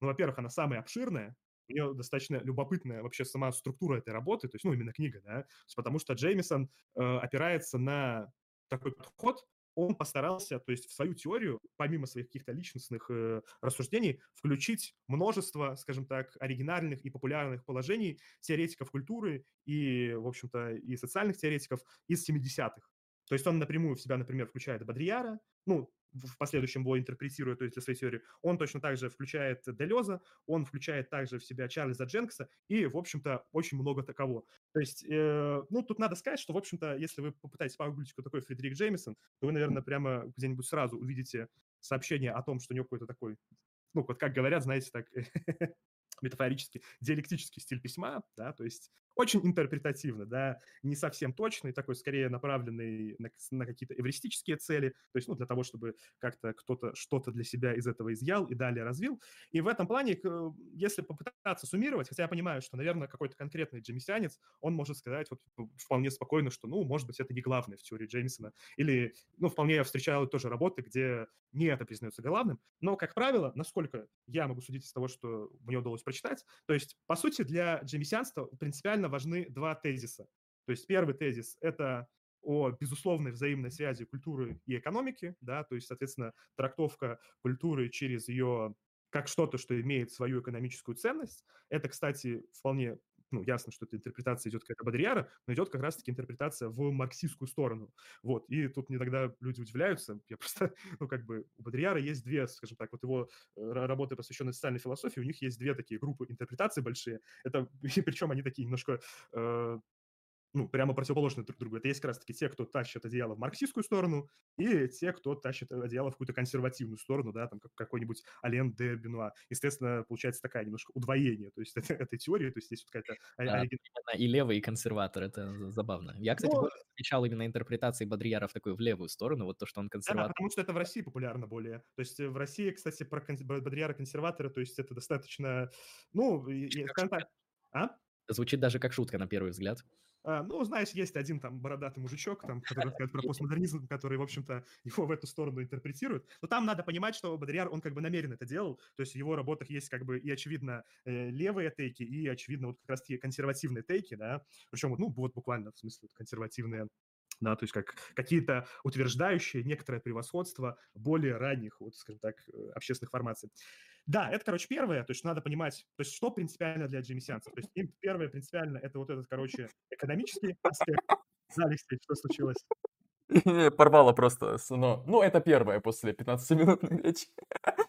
S3: ну, во-первых, она самая обширная, у нее достаточно любопытная вообще сама структура этой работы, то есть, ну, именно книга, да, потому что Джеймисон э, опирается на такой подход, он постарался, то есть в свою теорию, помимо своих каких-то личностных э, рассуждений, включить множество, скажем так, оригинальных и популярных положений теоретиков культуры и, в общем-то, и социальных теоретиков из 70-х. То есть он напрямую в себя, например, включает Бодрияра, ну, в последующем его интерпретируя, то есть для своей теории, он точно так же включает Делеза, он включает также в себя Чарльза Дженкса и, в общем-то, очень много такового. То есть, э, ну, тут надо сказать, что, в общем-то, если вы попытаетесь погуглить, кто такой Фредерик Джеймисон, то вы, наверное, прямо где-нибудь сразу увидите сообщение о том, что у него какой-то такой, ну, вот как говорят, знаете, так метафорический, диалектический стиль письма, да, то есть очень интерпретативно, да, не совсем точный, такой скорее направленный на, на какие-то эвристические цели, то есть, ну, для того, чтобы как-то кто-то что-то для себя из этого изъял и далее развил. И в этом плане, если попытаться суммировать, хотя я понимаю, что, наверное, какой-то конкретный джемисианец, он может сказать вот вполне спокойно, что, ну, может быть, это не главное в теории Джеймисона, или, ну, вполне я встречал тоже работы, где не это признается главным, но, как правило, насколько я могу судить из того, что мне удалось прочитать, то есть, по сути, для джемисианства принципиально важны два тезиса. То есть первый тезис – это о безусловной взаимной связи культуры и экономики, да, то есть, соответственно, трактовка культуры через ее как что-то, что имеет свою экономическую ценность. Это, кстати, вполне ну, ясно, что эта интерпретация идет как Бодрияра, но идет как раз-таки интерпретация в марксистскую сторону. Вот, и тут не тогда люди удивляются, я просто, ну, как бы, у Бодрияра есть две, скажем так, вот его э, работы, посвященные социальной философии, у них есть две такие группы интерпретаций большие, это, причем они такие немножко э, ну, прямо противоположны друг другу. Это есть как раз-таки те, кто тащит одеяло в марксистскую сторону, и те, кто тащит одеяло в какую-то консервативную сторону, да, там как какой-нибудь Ален де Бенуа. Естественно, получается такая немножко удвоение, то есть это, этой теории, то есть здесь вот какая-то...
S1: Да, и левый, и консерватор, это забавно. Я, кстати, Но... встречал именно интерпретации Бодрияра в такую в левую сторону, вот то, что он консерватор.
S3: Да, потому что это в России популярно более. То есть в России, кстати, про Бодрияра консерватора, то есть это достаточно, ну, и,
S1: так... А? Звучит даже как шутка на первый взгляд.
S3: А, ну, знаешь, есть один там бородатый мужичок, там, который рассказывает про постмодернизм, который, в общем-то, его в эту сторону интерпретирует. Но там надо понимать, что Бодрияр, он как бы намеренно это делал, то есть в его работах есть как бы и, очевидно, э, левые тейки, и, очевидно, вот как раз те консервативные тейки, да, причем, ну, вот буквально, в смысле, консервативные да, то есть как какие-то утверждающие некоторое превосходство более ранних, вот, скажем так, э, общественных формаций. Да, это, короче, первое, то есть надо понимать, то есть что принципиально для джемисианцев. То есть первое принципиально это вот этот, короче, экономический аспект. Да, что случилось?
S2: Порвало просто, но, ну, это первое после 15-минутной речи.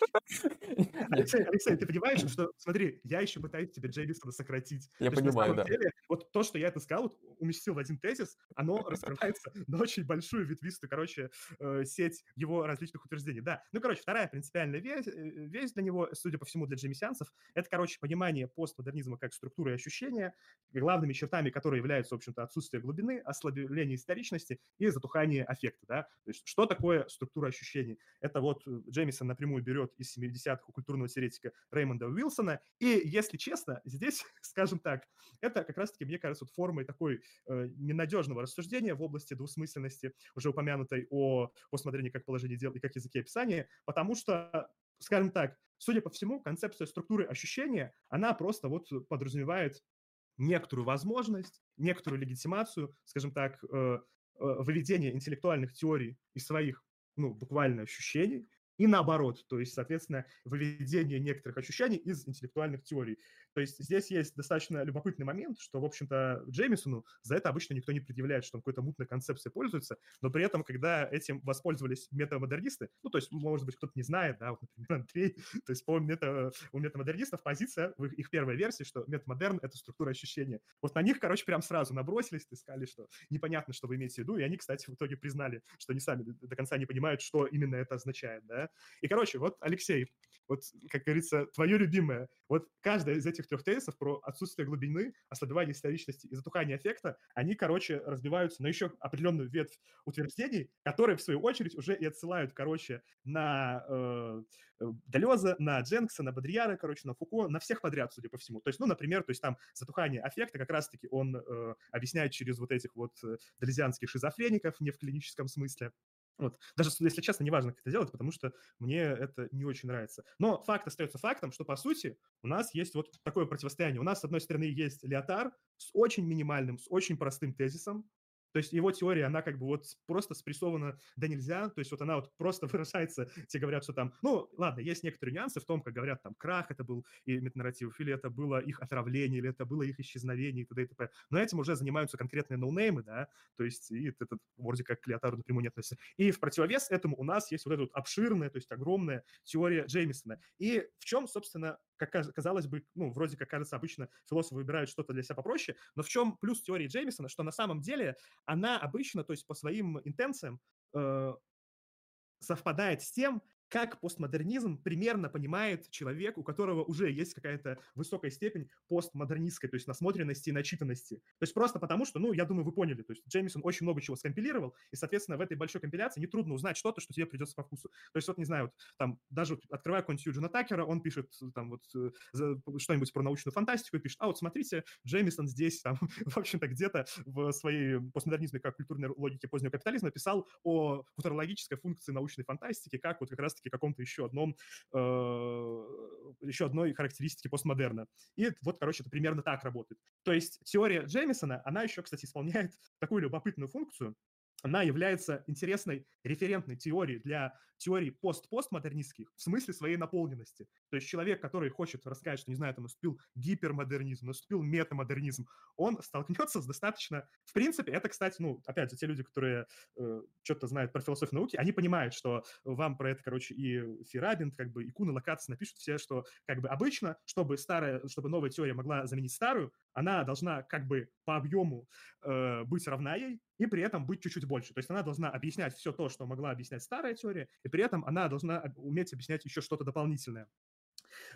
S3: Алексей, Алексей, ты понимаешь, что, смотри, я еще пытаюсь тебе Джеймисона сократить.
S2: Я то понимаю, да.
S3: Деле, вот то, что я это сказал, вот, уместил в один тезис, оно раскрывается на очень большую ветвистую, короче, э, сеть его различных утверждений. Да, ну, короче, вторая принципиальная вещь, э, вещь для него, судя по всему, для джемисианцев, это, короче, понимание постмодернизма как структуры и ощущения, главными чертами которой являются, в общем-то, отсутствие глубины, ослабление историчности и затухание аффекта, да. То есть что такое структура ощущений? Это вот э, Джемисон напрямую берет из 70-х у культурного теоретика Реймонда Уилсона, и, если честно, здесь, скажем так, это как раз-таки, мне кажется, вот формой такой э, ненадежного рассуждения в области двусмысленности, уже упомянутой о постмодерне как положении дел и как языке описания, потому что, скажем так, судя по всему, концепция структуры ощущения, она просто вот подразумевает некоторую возможность, некоторую легитимацию, скажем так, э, э, выведения интеллектуальных теорий из своих, ну, буквально ощущений, и наоборот, то есть, соответственно, выведение некоторых ощущений из интеллектуальных теорий. То есть здесь есть достаточно любопытный момент, что, в общем-то, Джеймисону за это обычно никто не предъявляет, что он какой-то мутной концепцией пользуется, но при этом, когда этим воспользовались метамодернисты, ну, то есть, может быть, кто-то не знает, да, вот, например, Андрей, то есть, по мета, у метамодернистов позиция в их, их первой версии, что метамодерн — это структура ощущения. Вот на них, короче, прям сразу набросились и сказали, что непонятно, что вы имеете в виду, и они, кстати, в итоге признали, что они сами до конца не понимают, что именно это означает, да. И, короче, вот, Алексей, вот, как говорится, твое любимое, вот каждая из этих трех тезисов про отсутствие глубины, ослабевание историчности и затухание эффекта, они, короче, разбиваются на еще определенную ветвь утверждений, которые, в свою очередь, уже и отсылают, короче, на э, э Далеза, на Дженкса, на Бодрияра, короче, на Фуко, на всех подряд, судя по всему. То есть, ну, например, то есть там затухание аффекта как раз-таки он э, объясняет через вот этих вот э, далезианских шизофреников, не в клиническом смысле. Вот. Даже, если честно, неважно, как это делать, потому что мне это не очень нравится. Но факт остается фактом, что, по сути, у нас есть вот такое противостояние. У нас, с одной стороны, есть Леотар с очень минимальным, с очень простым тезисом, то есть его теория, она как бы вот просто спрессована да нельзя, то есть вот она вот просто выражается, те говорят, что там, ну, ладно, есть некоторые нюансы в том, как говорят, там, крах это был и метанарратив, или это было их отравление, или это было их исчезновение и т.д. и т.п. Но этим уже занимаются конкретные ноунеймы, да, то есть и это вроде как к Леотару напрямую не относится. И в противовес этому у нас есть вот эта вот обширная, то есть огромная теория Джеймисона. И в чем, собственно, как казалось бы, ну, вроде как кажется, обычно философы выбирают что-то для себя попроще, но в чем плюс теории Джеймисона, что на самом деле она обычно, то есть по своим интенциям, э, совпадает с тем, как постмодернизм примерно понимает человек, у которого уже есть какая-то высокая степень постмодернистской, то есть насмотренности и начитанности. То есть просто потому, что, ну, я думаю, вы поняли, то есть Джеймисон очень много чего скомпилировал, и, соответственно, в этой большой компиляции нетрудно узнать что-то, что тебе придется по вкусу. То есть вот, не знаю, вот там даже вот, открывая какой-нибудь Юджина Такера, он пишет там вот э, что-нибудь про научную фантастику и пишет, а вот смотрите, Джеймисон здесь там, в общем-то, где-то в своей постмодернизме как культурной логике позднего капитализма писал о футурологической функции научной фантастики, как вот как раз все-таки каком-то еще одном, э, еще одной характеристике постмодерна. И вот, короче, это примерно так работает. То есть теория Джеймисона, она еще, кстати, исполняет такую любопытную функцию, она является интересной референтной теорией для теорий пост-постмодернистских в смысле своей наполненности. То есть человек, который хочет рассказать, что, не знаю, там наступил гипермодернизм, наступил метамодернизм, он столкнется с достаточно... В принципе, это, кстати, ну, опять же, те люди, которые э, что-то знают про философию науки, они понимают, что вам про это, короче, и Ферабин, как бы, и Кун, и Локац напишут все, что, как бы, обычно, чтобы старая, чтобы новая теория могла заменить старую, она должна, как бы, по объему э, быть равна ей, и при этом быть чуть-чуть больше. То есть она должна объяснять все то, что могла объяснять старая теория, и при этом она должна уметь объяснять еще что-то дополнительное.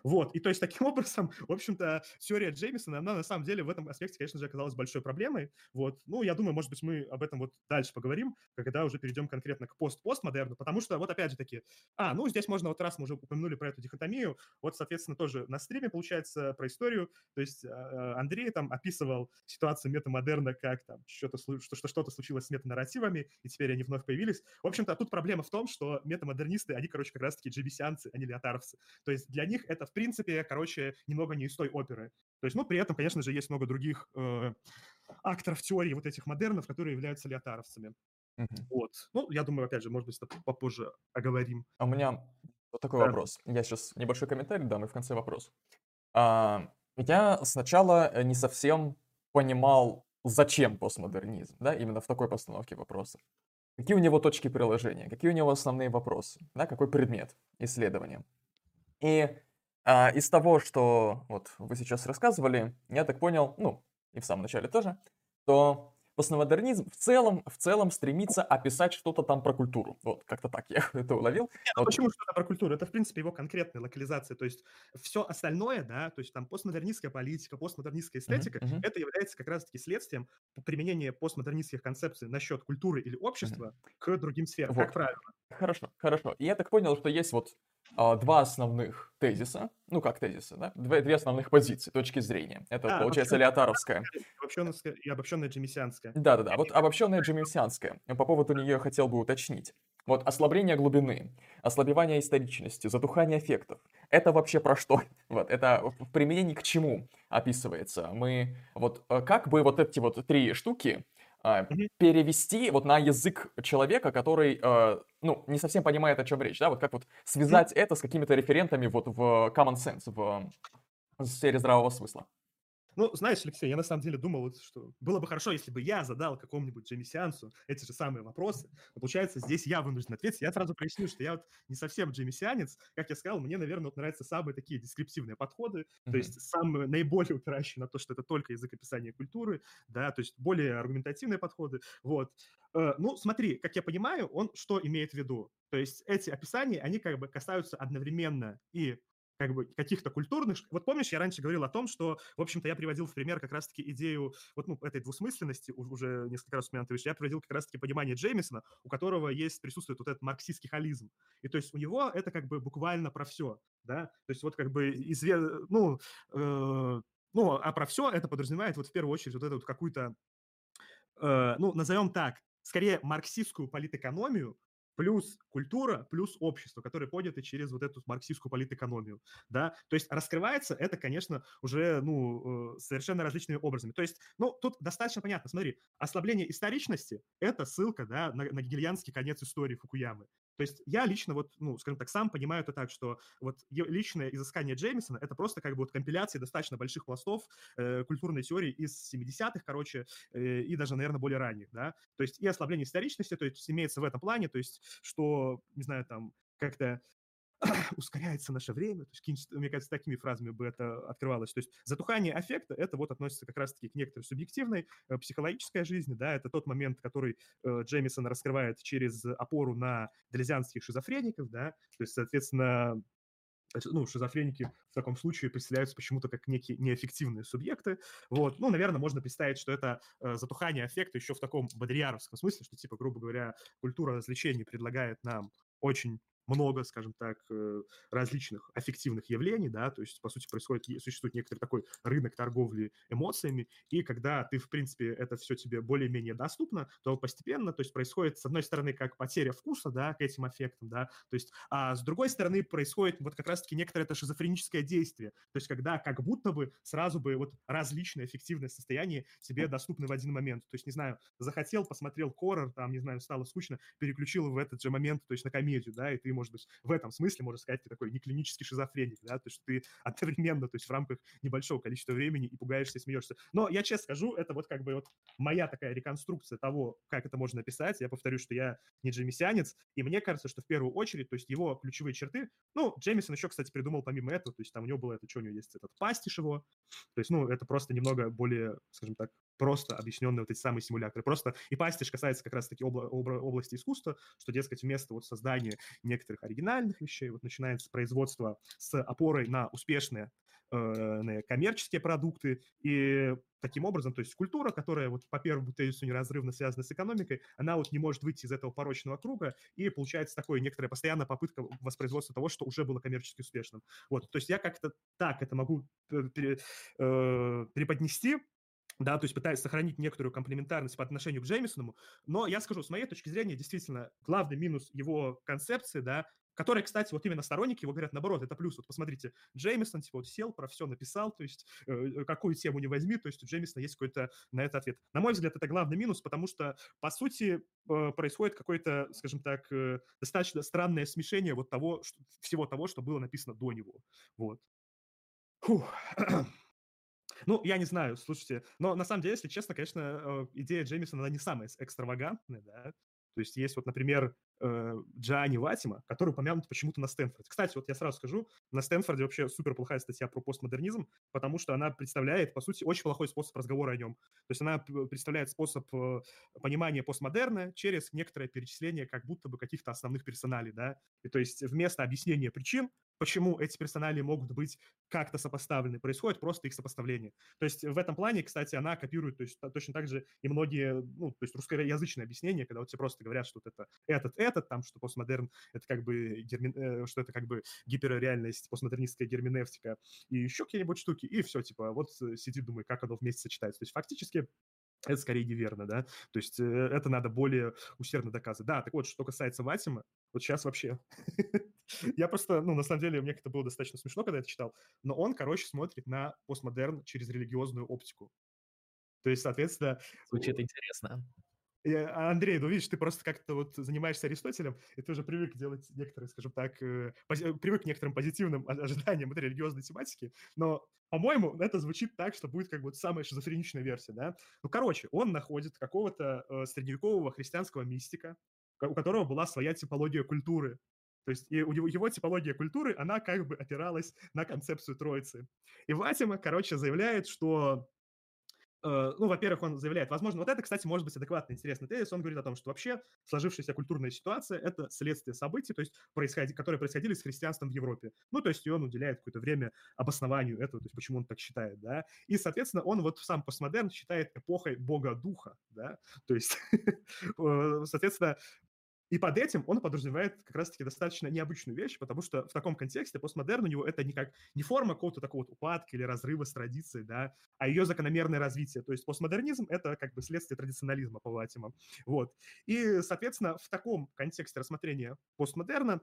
S3: Вот, и то есть таким образом, в общем-то, теория Джеймисона, она на самом деле в этом аспекте, конечно же, оказалась большой проблемой. Вот, ну, я думаю, может быть, мы об этом вот дальше поговорим, когда уже перейдем конкретно к пост-постмодерну, потому что вот опять же таки, а, ну, здесь можно вот раз мы уже упомянули про эту дихотомию, вот, соответственно, тоже на стриме, получается, про историю, то есть а, Андрей там описывал ситуацию метамодерна, как там что-то, что, что что-то случилось с метанарративами, и теперь они вновь появились. В общем-то, тут проблема в том, что метамодернисты, они, короче, как раз-таки джебисианцы, а не леотаровцы. То есть для них это, в принципе, короче, немного не из той оперы. То есть, ну, при этом, конечно же, есть много других э, акторов теории вот этих модернов, которые являются леотаровцами. Угу. Вот. Ну, я думаю, опять же, может быть, это попозже оговорим.
S2: А у меня вот такой да. вопрос. Я сейчас небольшой комментарий дам и в конце вопрос. А, я сначала э, не совсем понимал, зачем постмодернизм, да, именно в такой постановке вопроса. Какие у него точки приложения, какие у него основные вопросы, да, какой предмет исследования. И а, из того, что вот вы сейчас рассказывали, я так понял, ну, и в самом начале тоже, то постмодернизм в целом, в целом стремится описать что-то там про культуру. Вот, как-то так я это уловил.
S3: Нет, ну вот. Почему что-то про культуру? Это, в принципе, его конкретная локализация. То есть все остальное, да, то есть там постмодернистская политика, постмодернистская эстетика, uh-huh, uh-huh. это является как раз-таки следствием применения постмодернистских концепций насчет культуры или общества uh-huh. к другим сферам, вот. как правило.
S2: Хорошо, хорошо. И я так понял, что есть вот два основных тезиса, ну как тезисы, да, две, две основных позиции, точки зрения. Это, а, получается, Леотаровская.
S3: Обобщенная и обобщенная джемисианская.
S2: Да-да-да, вот обобщенная джемисианская. По поводу нее хотел бы уточнить. Вот ослабление глубины, ослабевание историчности, затухание эффектов. Это вообще про что? Вот, это в применении к чему описывается? Мы, вот, э, как бы вот эти вот три штуки mm-hmm. перевести вот на язык человека, который, э, ну, не совсем понимает, о чем речь, да, вот как вот связать mm-hmm. это с какими-то референтами вот в common sense, в, в сфере здравого смысла.
S3: Ну, знаешь, Алексей, я на самом деле думал, что было бы хорошо, если бы я задал какому-нибудь джемисианцу эти же самые вопросы. Но получается, здесь я вынужден ответить. Я сразу поясню, что я вот не совсем джемисианец. Как я сказал, мне, наверное, вот нравятся самые такие дескриптивные подходы, mm-hmm. то есть самые наиболее упирающие на то, что это только язык описания культуры, да, то есть более аргументативные подходы. Вот. Э, ну, смотри, как я понимаю, он что имеет в виду? То есть эти описания, они как бы касаются одновременно и как бы каких-то культурных... Вот помнишь, я раньше говорил о том, что, в общем-то, я приводил в пример как раз-таки идею вот ну, этой двусмысленности, уже несколько раз упомянутый, я приводил как раз-таки понимание Джеймисона, у которого есть, присутствует вот этот марксистский холизм. И то есть у него это как бы буквально про все, да? То есть вот как бы изве... ну, э... ну, а про все это подразумевает вот в первую очередь вот эту вот какую-то, э... ну, назовем так, скорее марксистскую политэкономию, плюс культура, плюс общество, которое поднято через вот эту марксистскую политэкономию, да, то есть раскрывается это, конечно, уже, ну, э, совершенно различными образами, то есть, ну, тут достаточно понятно, смотри, ослабление историчности – это ссылка, да, на, на гегельянский конец истории Фукуямы, то есть я лично вот, ну, скажем так, сам понимаю это так, что вот личное изыскание Джеймисона – это просто как бы вот компиляция достаточно больших пластов э, культурной теории из 70-х, короче, э, и даже, наверное, более ранних, да. То есть и ослабление историчности, то есть имеется в этом плане, то есть что, не знаю, там, как-то ускоряется наше время, то есть, мне кажется, такими фразами бы это открывалось. То есть затухание аффекта, это вот относится как раз-таки к некоторой субъективной э, психологической жизни, да, это тот момент, который э, Джеймисон раскрывает через опору на делезианских шизофреников, да, то есть, соответственно, ну, шизофреники в таком случае представляются почему-то как некие неэффективные субъекты. Вот. Ну, наверное, можно представить, что это э, затухание аффекта еще в таком бодрияровском смысле, что, типа, грубо говоря, культура развлечений предлагает нам очень много, скажем так, э, различных аффективных явлений, да, то есть, по сути, происходит, существует некоторый такой рынок торговли эмоциями, и когда ты, в принципе, это все тебе более-менее доступно, то постепенно, то есть, происходит, с одной стороны, как потеря вкуса, да, к этим аффектам, да, то есть, а с другой стороны, происходит вот как раз-таки некоторое это шизофреническое действие, то есть, когда как будто бы сразу бы вот различные аффективные состояния тебе доступны в один момент, то есть, не знаю, захотел, посмотрел хоррор, там, не знаю, стало скучно, переключил в этот же момент, то есть, на комедию, да, и ты может быть, в этом смысле, можно сказать, ты такой не клинический шизофреник, да, то есть ты одновременно, то есть в рамках небольшого количества времени и пугаешься, и смеешься. Но я честно скажу, это вот как бы вот моя такая реконструкция того, как это можно написать. Я повторю, что я не джемисианец, и мне кажется, что в первую очередь, то есть его ключевые черты, ну, Джеймисон еще, кстати, придумал помимо этого, то есть там у него было это, что у него есть, этот пастиш его, то есть, ну, это просто немного более, скажем так, просто объясненные вот эти самые симуляторы. Просто и пастиш касается как раз-таки обла- обла- области искусства, что, дескать, вместо вот создания некоторых оригинальных вещей вот начинается производство с опорой на успешные э, коммерческие продукты, и таким образом, то есть культура, которая вот по первому тезису неразрывно связана с экономикой, она вот не может выйти из этого порочного круга, и получается такое некоторая постоянная попытка воспроизводства того, что уже было коммерчески успешным. Вот, то есть я как-то так это могу э, преподнести, да, то есть пытаясь сохранить некоторую комплементарность по отношению к Джеймисону, но я скажу, с моей точки зрения, действительно, главный минус его концепции, да, которые, кстати, вот именно сторонники его говорят, наоборот, это плюс. Вот посмотрите, Джеймисон, типа, вот сел, про все написал, то есть э, э, какую тему не возьми, то есть у Джеймисона есть какой-то на это ответ. На мой взгляд, это главный минус, потому что, по сути, э, происходит какое-то, скажем так, э, достаточно странное смешение вот того, что, всего того, что было написано до него. Вот. Фух. Ну, я не знаю, слушайте, но на самом деле, если честно, конечно, э, идея Джеймисона, она не самая экстравагантная, да, то есть есть вот, например, э, Джоанни Ватима, который упомянут почему-то на Стэнфорде. Кстати, вот я сразу скажу, на Стэнфорде вообще супер плохая статья про постмодернизм, потому что она представляет, по сути, очень плохой способ разговора о нем. То есть она представляет способ э, понимания постмодерна через некоторое перечисление как будто бы каких-то основных персоналей, да, и то есть вместо объяснения причин почему эти персонали могут быть как-то сопоставлены, происходит просто их сопоставление. То есть в этом плане, кстати, она копирует то есть, точно так же и многие, ну, то есть русскоязычные объяснения, когда вот тебе просто говорят, что вот это этот, этот, там, что постмодерн, это как бы, герми... Э, что это как бы гиперреальность, постмодернистская герменевтика и еще какие-нибудь штуки, и все, типа, вот сиди, думай, как оно вместе сочетается. То есть фактически это скорее неверно, да, то есть э, это надо более усердно доказывать. Да, так вот, что касается Ватима, вот сейчас вообще, я просто, ну, на самом деле, мне это было достаточно смешно, когда я это читал, но он, короче, смотрит на постмодерн через религиозную оптику. То есть, соответственно...
S1: Звучит интересно.
S3: А, Андрей, ну видишь, ты просто как-то вот занимаешься Аристотелем, и ты уже привык делать некоторые, скажем так, э, пози- привык к некоторым позитивным ожиданиям этой религиозной тематики, но, по-моему, это звучит так, что будет как бы самая шизофреничная версия, да? Ну, короче, он находит какого-то э, средневекового христианского мистика, у которого была своя типология культуры, то есть и у него, его типология культуры, она как бы опиралась на концепцию Троицы. И Ватима, короче, заявляет, что Э, ну, во-первых, он заявляет, возможно, вот это, кстати, может быть адекватно интересный тезис, он говорит о том, что вообще сложившаяся культурная ситуация – это следствие событий, то есть, происходи, которые происходили с христианством в Европе. Ну, то есть, и он уделяет какое-то время обоснованию этого, то есть, почему он так считает, да. И, соответственно, он вот сам постмодерн считает эпохой бога-духа, да, то есть, э, соответственно, и под этим он подразумевает как раз-таки достаточно необычную вещь, потому что в таком контексте постмодерн у него это не как не форма какого-то такого вот упадка или разрыва с традицией, да, а ее закономерное развитие. То есть постмодернизм — это как бы следствие традиционализма по Ватима. Вот. И, соответственно, в таком контексте рассмотрения постмодерна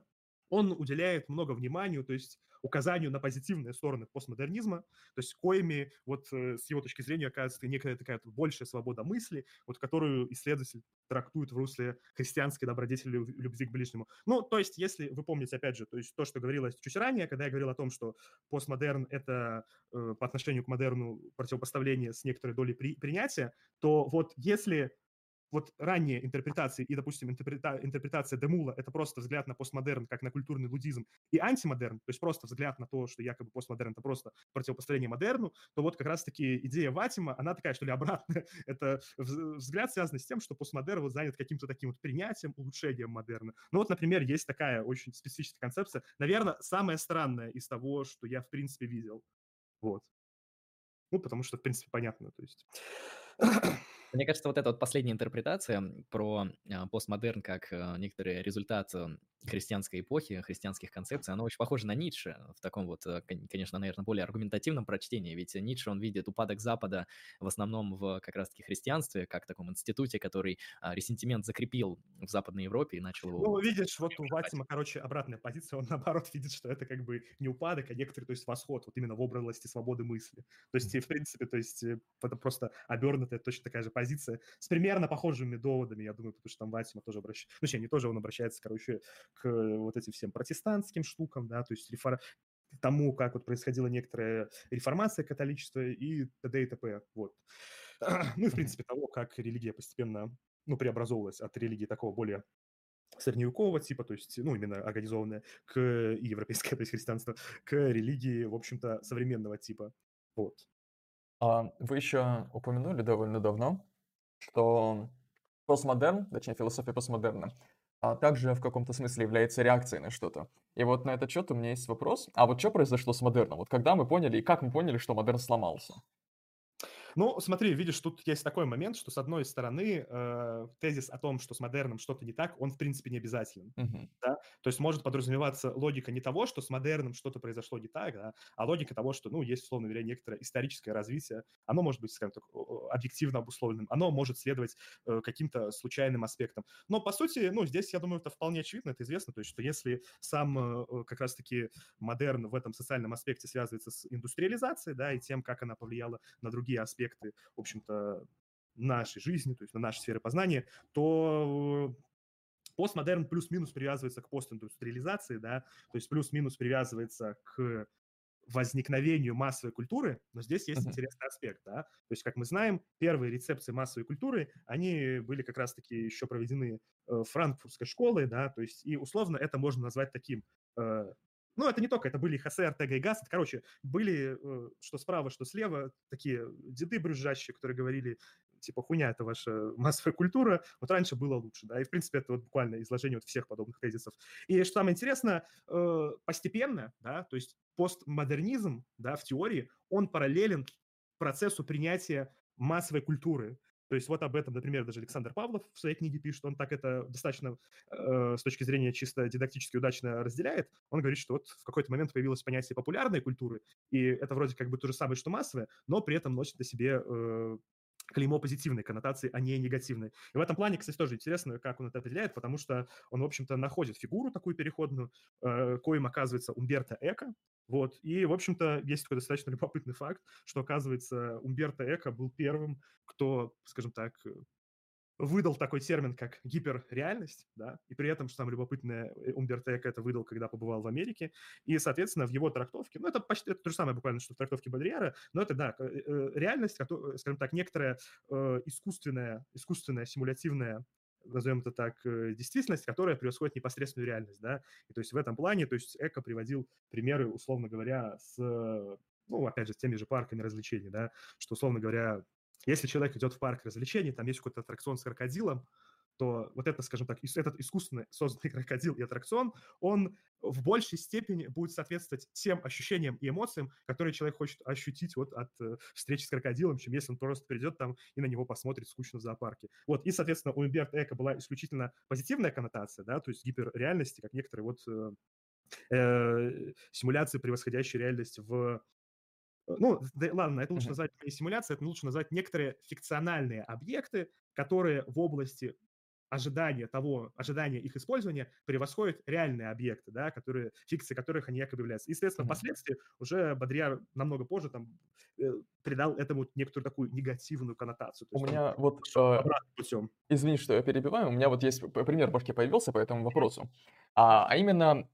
S3: он уделяет много внимания, то есть указанию на позитивные стороны постмодернизма, то есть коими, вот э, с его точки зрения, оказывается некая такая большая свобода мысли, вот которую исследователь трактует в русле христианской добродетели любви к ближнему. Ну, то есть, если вы помните, опять же, то есть то, что говорилось чуть ранее, когда я говорил о том, что постмодерн — это э, по отношению к модерну противопоставление с некоторой долей при, принятия, то вот если вот ранние интерпретации и, допустим, интерпрета- интерпретация Демула – это просто взгляд на постмодерн как на культурный лудизм, и антимодерн, то есть просто взгляд на то, что якобы постмодерн – это просто противопоставление модерну, то вот как раз-таки идея Ватима, она такая, что ли, обратная. это взгляд связан с тем, что постмодерн вот занят каким-то таким вот принятием, улучшением модерна. Ну вот, например, есть такая очень специфическая концепция, наверное, самая странная из того, что я, в принципе, видел. Вот. Ну, потому что, в принципе, понятно, то есть...
S1: Мне кажется, вот эта вот последняя интерпретация про а, постмодерн как а, некоторый результат а, христианской эпохи, христианских концепций, она очень похожа на Ницше в таком вот, конечно, наверное, более аргументативном прочтении, ведь Ницше, он видит упадок Запада в основном в как раз-таки христианстве, как таком институте, который ресентимент закрепил в Западной Европе и начал его...
S3: Ну, видишь, вот у Ватима, короче, обратная позиция, он наоборот видит, что это как бы не упадок, а некоторый, то есть восход, вот именно в области свободы мысли. То есть, в принципе, то есть э, это просто обернутая точно такая же позиция с примерно похожими доводами, я думаю, потому что там Ватима тоже обращается, ну, не тоже он обращается, короче, к вот этим всем протестантским штукам, да, то есть рефор... тому, как вот происходила некоторая реформация католичества и т.д. и т.п. Вот. Ну и, в принципе, того, как религия постепенно ну, преобразовывалась от религии такого более средневекового типа, то есть, ну, именно организованная к и европейское, то есть христианство, к религии, в общем-то, современного типа. Вот.
S2: А вы еще упомянули довольно давно, что постмодерн, точнее, философия постмодерна, а также в каком-то смысле является реакцией на что-то. И вот на этот счет у меня есть вопрос. А вот что произошло с модерном? Вот когда мы поняли, и как мы поняли, что модерн сломался?
S3: Ну, смотри, видишь, тут есть такой момент, что с одной стороны э, тезис о том, что с модерном что-то не так, он в принципе не обязателен. Uh-huh. Да? То есть может подразумеваться логика не того, что с модерном что-то произошло не так, да, а логика того, что, ну, есть, условно говоря, некоторое историческое развитие, оно может быть, скажем так, объективно обусловленным, оно может следовать э, каким-то случайным аспектам. Но, по сути, ну, здесь, я думаю, это вполне очевидно, это известно, то есть, что если сам э, как раз-таки модерн в этом социальном аспекте связывается с индустриализацией, да, и тем, как она повлияла на другие аспекты, аспекты, в общем-то, нашей жизни, то есть на нашей сфере познания, то постмодерн плюс-минус привязывается к постиндустриализации, да, то есть плюс-минус привязывается к возникновению массовой культуры, но здесь есть uh-huh. интересный аспект, да, то есть, как мы знаем, первые рецепции массовой культуры, они были как раз-таки еще проведены э, франкфуртской школой, да, то есть, и условно это можно назвать таким э, ну, это не только, это были Хосе Артега и Гассет. Короче, были э, что справа, что слева такие деды брюзжащие, которые говорили, типа, хуйня, это ваша массовая культура, вот раньше было лучше, да, и, в принципе, это вот буквально изложение вот всех подобных тезисов. И что самое интересное, э, постепенно, да, то есть постмодернизм, да, в теории, он параллелен процессу принятия массовой культуры. То есть вот об этом, например, даже Александр Павлов в своей книге пишет, он так это достаточно э, с точки зрения чисто дидактически удачно разделяет. Он говорит, что вот в какой-то момент появилось понятие популярной культуры, и это вроде как бы то же самое, что массовое, но при этом носит на себе э, клеймо позитивной коннотации, а не негативной. И в этом плане, кстати, тоже интересно, как он это определяет, потому что он, в общем-то, находит фигуру такую переходную, э, коим оказывается Умберто Эко, вот. И, в общем-то, есть такой достаточно любопытный факт, что, оказывается, Умберто Эко был первым, кто, скажем так, выдал такой термин, как гиперреальность, да, и при этом, что самое любопытное, э, Умберто Эко это выдал, когда побывал в Америке, и, соответственно, в его трактовке, ну, это почти это то же самое буквально, что в трактовке Бодрияра, но это, да, э, э, реальность, скажем так, некоторая искусственная, искусственная симулятивная назовем это так, действительность, которая превосходит непосредственную реальность, да, и то есть в этом плане, то есть Эко приводил примеры, условно говоря, с, ну, опять же, с теми же парками развлечений, да, что, условно говоря, если человек идет в парк развлечений, там есть какой-то аттракцион с крокодилом, то вот это, скажем так, этот искусственно созданный крокодил и аттракцион, он в большей степени будет соответствовать тем ощущениям и эмоциям, которые человек хочет ощутить вот от э, встречи с крокодилом, чем если он просто придет там и на него посмотрит скучно в зоопарке. Вот, и, соответственно, у Умберто Эко была исключительно позитивная коннотация, да, то есть гиперреальности, как некоторые вот э, э, симуляции, превосходящие реальность в ну, да, ладно, это лучше назвать не симуляция, это лучше назвать некоторые фикциональные объекты, которые в области ожидания того, ожидания их использования превосходят реальные объекты, да, которые, фикции которых они якобы являются. И, соответственно, mm-hmm. впоследствии уже Бодрияр намного позже там э, придал этому некоторую такую негативную коннотацию.
S2: у меня вот... Э, путем. Извини, что я перебиваю, у меня вот есть пример в башке появился по этому вопросу, а, а именно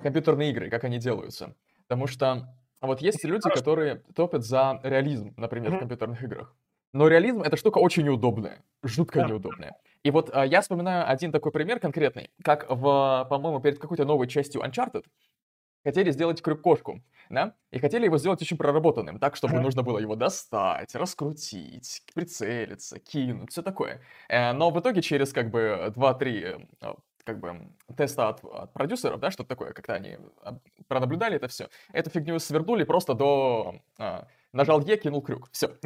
S2: компьютерные игры, как они делаются. Потому что а вот есть люди, которые топят за реализм, например, в компьютерных играх. Но реализм — это штука очень неудобная, жутко неудобная. И вот а, я вспоминаю один такой пример конкретный, как в, по-моему, перед какой-то новой частью Uncharted хотели сделать крюк-кошку, да, и хотели его сделать очень проработанным, так, чтобы нужно было его достать, раскрутить, прицелиться, кинуть, все такое. Э, но в итоге через как бы 2-3 как бы теста от, от продюсеров, да, что-то такое, когда они пронаблюдали это все. Эту фигню свернули просто до... А, нажал Е, кинул крюк. Все.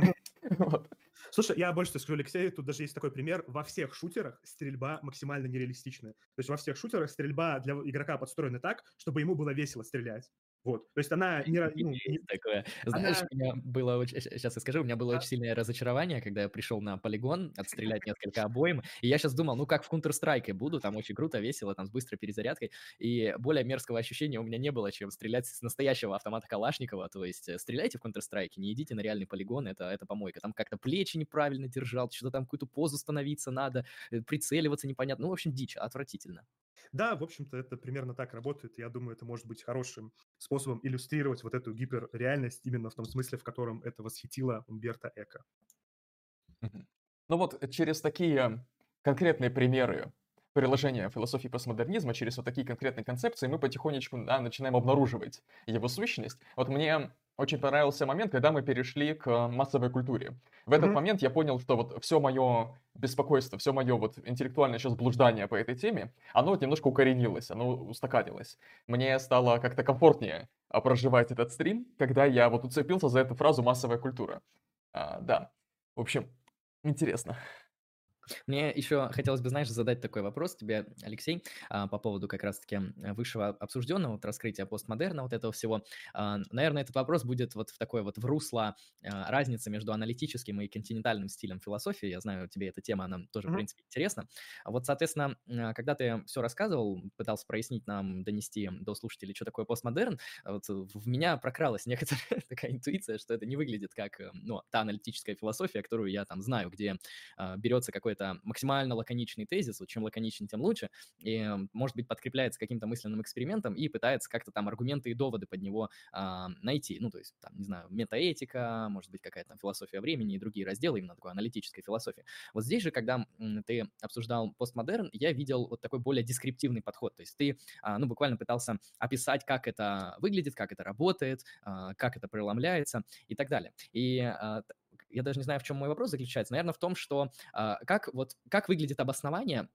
S3: Слушай, я больше скажу, Алексей, тут даже есть такой пример. Во всех шутерах стрельба максимально нереалистичная. То есть во всех шутерах стрельба для игрока подстроена так, чтобы ему было весело стрелять. Вот. То есть она не... Ну,
S1: не... Такое. Знаешь, она... у меня было очень... Сейчас я скажу, у меня было да. очень сильное разочарование, когда я пришел на полигон отстрелять несколько обоим, и я сейчас думал, ну как в Counter-Strike буду, там очень круто, весело, там с быстрой перезарядкой, и более мерзкого ощущения у меня не было, чем стрелять с настоящего автомата Калашникова, то есть э, стреляйте в Counter-Strike, не идите на реальный полигон, это, это помойка. Там как-то плечи неправильно держал, что-то там какую-то позу становиться надо, э, прицеливаться непонятно, ну, в общем, дичь, отвратительно.
S3: Да, в общем-то, это примерно так работает. Я думаю, это может быть хорошим способом иллюстрировать вот эту гиперреальность именно в том смысле, в котором это восхитило Умберто Эко.
S2: Ну вот э, через такие конкретные примеры приложения философии постмодернизма, через вот такие конкретные концепции мы потихонечку да, начинаем обнаруживать его сущность. Вот мне очень понравился момент, когда мы перешли к массовой культуре. В этот mm-hmm. момент я понял, что вот все мое беспокойство, все мое вот интеллектуальное сейчас блуждание по этой теме, оно вот немножко укоренилось, оно устаканилось. Мне стало как-то комфортнее а, проживать этот стрим, когда я вот уцепился за эту фразу «массовая культура». А, да, в общем, интересно.
S1: Мне еще хотелось бы, знаешь, задать такой вопрос тебе, Алексей, а, по поводу как раз-таки высшего обсужденного вот раскрытия постмодерна, вот этого всего. А, наверное, этот вопрос будет вот в такой вот в русло а, разницы между аналитическим и континентальным стилем философии. Я знаю, тебе эта тема, она тоже, mm-hmm. в принципе, интересна. Вот, соответственно, когда ты все рассказывал, пытался прояснить нам, донести до слушателей, что такое постмодерн, вот в меня прокралась некоторая такая интуиция, что это не выглядит как, ну, та аналитическая философия, которую я там знаю, где берется какой какой-то максимально лаконичный тезис, вот чем лаконичнее, тем лучше, и, может быть, подкрепляется каким-то мысленным экспериментом и пытается как-то там аргументы и доводы под него а, найти. Ну, то есть, там, не знаю, метаэтика, может быть, какая-то там философия времени и другие разделы, именно такой аналитической философии. Вот здесь же, когда ты обсуждал постмодерн, я видел вот такой более дескриптивный подход. То есть ты, а, ну, буквально пытался описать, как это выглядит, как это работает, а, как это преломляется и так далее. И а, я даже не знаю, в чем мой вопрос заключается. Наверное, в том, что как, вот, как выглядит обоснование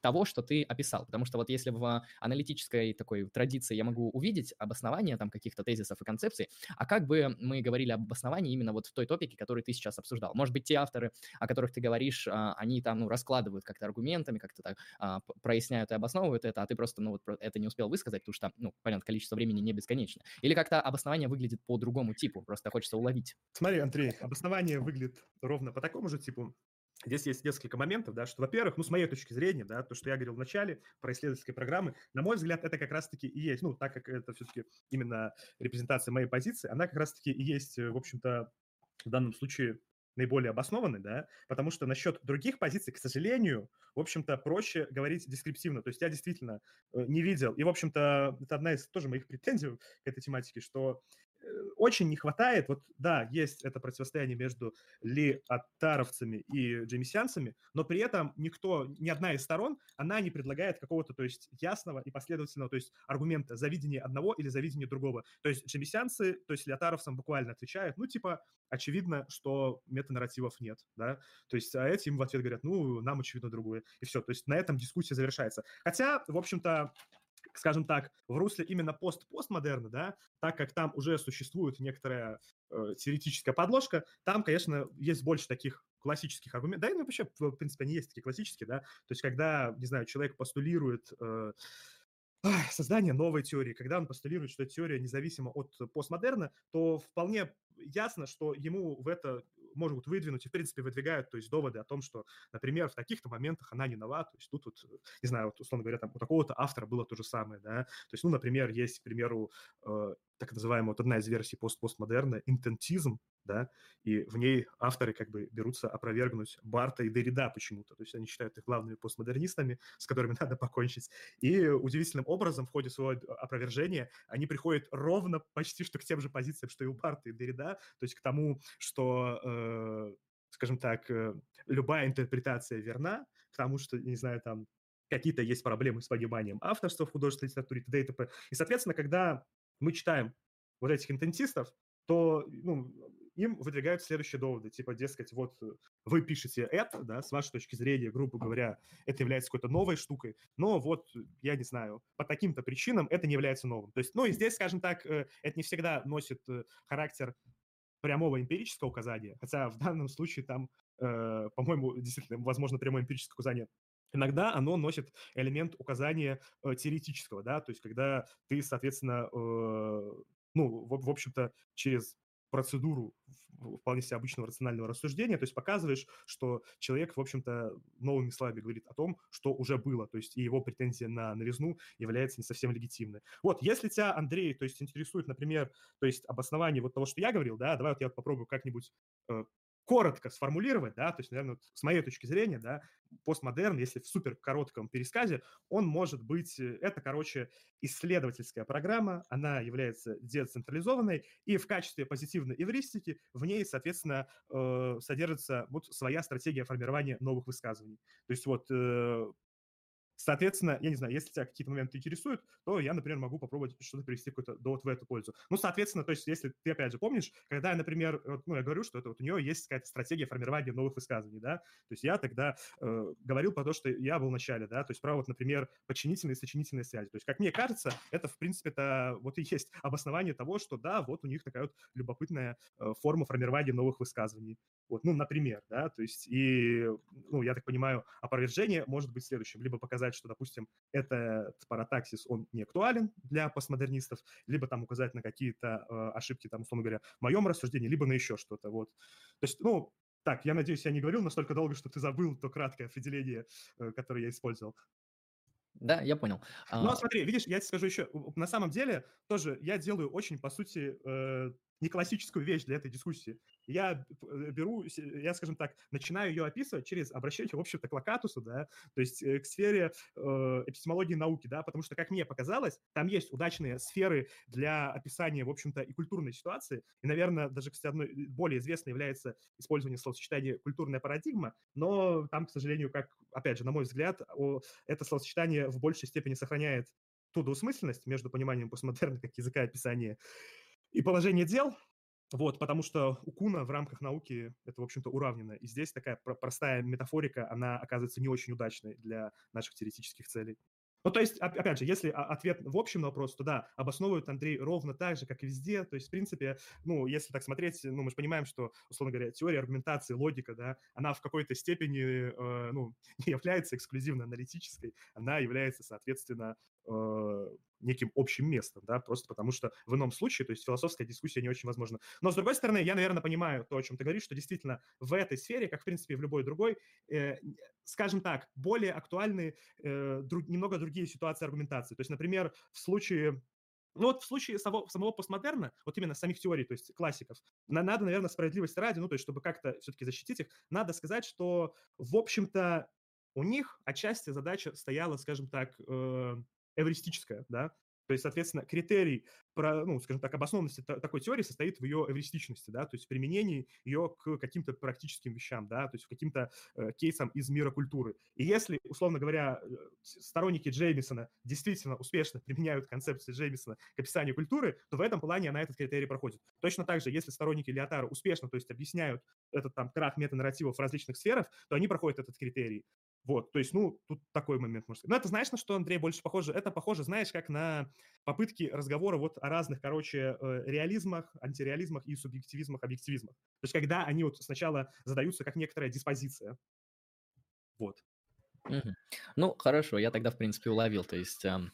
S1: того, что ты описал. Потому что вот если в аналитической такой традиции я могу увидеть обоснование там каких-то тезисов и концепций, а как бы мы говорили об обосновании именно вот в той топике, который ты сейчас обсуждал? Может быть, те авторы, о которых ты говоришь, а, они там, ну, раскладывают как-то аргументами, как-то так а, проясняют и обосновывают это, а ты просто, ну, вот это не успел высказать, потому что, ну, понятно, количество времени не бесконечно. Или как-то обоснование выглядит по другому типу, просто хочется уловить.
S3: Смотри, Андрей, обоснование выглядит ровно по такому же типу. Здесь есть несколько моментов, да, что, во-первых, ну, с моей точки зрения, да, то, что я говорил в начале про исследовательские программы, на мой взгляд, это как раз-таки и есть, ну, так как это все-таки именно репрезентация моей позиции, она как раз-таки и есть, э, в общем-то, в данном случае наиболее обоснованы, да, потому что насчет других позиций, к сожалению, в общем-то, проще говорить дескриптивно. То есть я действительно э, не видел, и, в общем-то, это одна из тоже моих претензий к этой тематике, что очень не хватает, вот да, есть это противостояние между лиатаровцами и джемисианцами, но при этом никто, ни одна из сторон, она не предлагает какого-то, то есть ясного и последовательного, то есть аргумента за видение одного или за видение другого. То есть джемисианцы, то есть лиатаровцам буквально отвечают, ну типа, очевидно, что метанарративов нет, да, то есть а эти им в ответ говорят, ну, нам очевидно другое, и все, то есть на этом дискуссия завершается. Хотя, в общем-то, скажем так, в русле именно пост-постмодерна, да, так как там уже существует некоторая э, теоретическая подложка, там, конечно, есть больше таких классических аргументов, да, и вообще, в принципе, они есть такие классические, да, то есть когда, не знаю, человек постулирует э, создание новой теории, когда он постулирует, что теория независима от постмодерна, то вполне ясно, что ему в это могут выдвинуть и, в принципе, выдвигают, то есть доводы о том, что, например, в таких-то моментах она не нова, то есть тут, вот, не знаю, вот, условно говоря, там у такого-то автора было то же самое, да, то есть, ну, например, есть, к примеру, э, так называемая вот одна из версий пост постмодерна, интентизм, да, и в ней авторы как бы берутся опровергнуть Барта и Деррида почему-то, то есть они считают их главными постмодернистами, с которыми надо покончить, и удивительным образом в ходе своего опровержения они приходят ровно почти что к тем же позициям, что и у Барта и Деррида, то есть к тому, что, э, скажем так, э, любая интерпретация верна, к тому, что, не знаю, там какие-то есть проблемы с пониманием авторства в художественной литературе, т.д. и т.п. И, соответственно, когда мы читаем вот этих интентистов, то ну, им выдвигают следующие доводы, типа, дескать, вот э, вы пишете это, да, с вашей точки зрения, грубо говоря, это является какой-то новой штукой, но вот, я не знаю, по таким-то причинам это не является новым. То есть, ну и здесь, скажем так, э, это не всегда носит э, характер прямого эмпирического указания, хотя в данном случае там, э, по-моему, действительно, возможно, прямое эмпирическое указание Иногда оно носит элемент указания э, теоретического, да, то есть когда ты, соответственно, э, ну, в, в общем-то, через процедуру вполне себе обычного рационального рассуждения, то есть показываешь, что человек, в общем-то, новыми словами говорит о том, что уже было, то есть и его претензия на новизну является не совсем легитимной. Вот, если тебя, Андрей, то есть интересует, например, то есть обоснование вот того, что я говорил, да, давай вот я попробую как-нибудь э, коротко сформулировать, да, то есть, наверное, вот с моей точки зрения, да, постмодерн, если в супер коротком пересказе, он может быть, э, это, короче, исследовательская программа, она является децентрализованной, и в качестве позитивной эвристики в ней, соответственно, э, содержится вот своя стратегия формирования новых высказываний. То есть вот э, Соответственно, я не знаю, если тебя какие-то моменты интересуют, то я, например, могу попробовать что-то привести какой-то довод в эту пользу. Ну, соответственно, то есть если ты, опять же, помнишь, когда я, например, вот, ну, я говорю, что это вот у нее есть какая-то стратегия формирования новых высказываний, да, то есть я тогда э, говорил про то, что я был в начале, да, то есть про вот, например, подчинительные и сочинительные связи. То есть, как мне кажется, это, в принципе, это вот и есть обоснование того, что да, вот у них такая вот любопытная э, форма формирования новых высказываний. Вот, ну, например, да, то есть, и, ну, я так понимаю, опровержение может быть следующим. Либо показать, что, допустим, этот паратаксис, он не актуален для постмодернистов, либо там указать на какие-то э, ошибки, там, условно говоря, в моем рассуждении, либо на еще что-то, вот. То есть, ну, так, я надеюсь, я не говорил настолько долго, что ты забыл то краткое определение, э, которое я использовал.
S1: Да, я понял.
S3: Ну, а смотри, видишь, я тебе скажу еще, на самом деле, тоже я делаю очень, по сути, э, не классическую вещь для этой дискуссии. Я э, беру, я, скажем так, начинаю ее описывать через обращение, в общем-то, к локатусу, да, то есть э, к сфере э, эпистемологии науки, да, потому что, как мне показалось, там есть удачные сферы для описания, в общем-то, и культурной ситуации, и, наверное, даже, кстати, одной более известной является использование словосочетания «культурная парадигма», но там, к сожалению, как, опять же, на мой взгляд, это словосочетание в большей степени сохраняет ту двусмысленность между пониманием постмодерна как языка описания и положение дел, вот, потому что у Куна в рамках науки это, в общем-то, уравнено. И здесь такая простая метафорика, она оказывается не очень удачной для наших теоретических целей. Ну, то есть, опять же, если ответ в общем на вопрос, то да, обосновывает Андрей ровно так же, как и везде. То есть, в принципе, ну, если так смотреть, ну, мы же понимаем, что, условно говоря, теория аргументации, логика, да, она в какой-то степени, э, ну, не является эксклюзивно аналитической, она является, соответственно, неким общим местом, да, просто потому что в ином случае, то есть философская дискуссия не очень возможна. Но, с другой стороны, я, наверное, понимаю то, о чем ты говоришь, что действительно в этой сфере, как, в принципе, в любой другой, э, скажем так, более актуальны э, друг, немного другие ситуации аргументации. То есть, например, в случае ну вот в случае самого, самого постмодерна, вот именно самих теорий, то есть классиков, на, надо, наверное, справедливости ради, ну то есть чтобы как-то все-таки защитить их, надо сказать, что, в общем-то, у них отчасти задача стояла, скажем так, э, эвристическая, да, то есть, соответственно, критерий, про, ну, скажем так, обоснованности такой теории состоит в ее эвристичности, да, то есть в применении ее к каким-то практическим вещам, да, то есть к каким-то э, кейсам из мира культуры. И если, условно говоря, э, сторонники Джеймисона действительно успешно применяют концепцию Джеймисона к описанию культуры, то в этом плане она этот критерий проходит. Точно так же, если сторонники Леотара успешно, то есть объясняют этот там крах метанарративов в различных сферах, то они проходят этот критерий. Вот, то есть, ну, тут такой момент, может сказать. Но это знаешь, на что, Андрей, больше похоже? Это похоже, знаешь, как на попытки разговора вот о разных, короче, э, реализмах, антиреализмах и субъективизмах, объективизмах. То есть, когда они вот сначала задаются как некоторая диспозиция. Вот.
S1: Угу. Ну, хорошо, я тогда, в принципе, уловил. То есть, эм,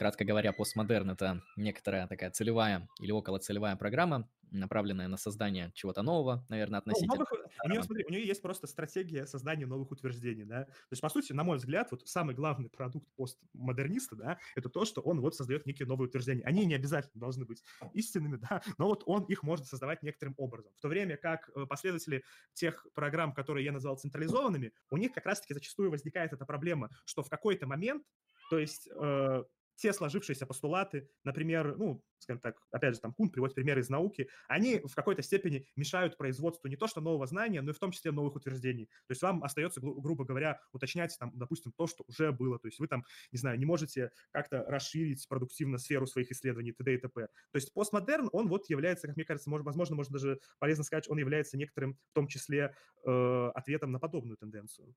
S1: кратко говоря, постмодерн — это некоторая такая целевая или околоцелевая программа, направленная на создание чего-то нового, наверное, ну, относительно. Ну, новых,
S3: у, нее, смотри, у нее есть просто стратегия создания новых утверждений, да. То есть, по сути, на мой взгляд, вот самый главный продукт постмодерниста, да, это то, что он вот создает некие новые утверждения. Они не обязательно должны быть истинными, да, но вот он их может создавать некоторым образом. В то время как э, последователи тех программ, которые я назвал централизованными, у них как раз-таки зачастую возникает эта проблема, что в какой-то момент то есть э, все сложившиеся постулаты, например, ну, скажем так, опять же, там Кун приводит примеры из науки, они в какой-то степени мешают производству не то что нового знания, но и в том числе новых утверждений. То есть вам остается, гру- грубо говоря, уточнять, там, допустим, то, что уже было. То есть вы там, не знаю, не можете как-то расширить продуктивно сферу своих исследований, т.д. и т.п. То есть постмодерн, он вот является, как мне кажется, может, возможно, можно даже полезно сказать, он является некоторым, в том числе, э, ответом на подобную тенденцию.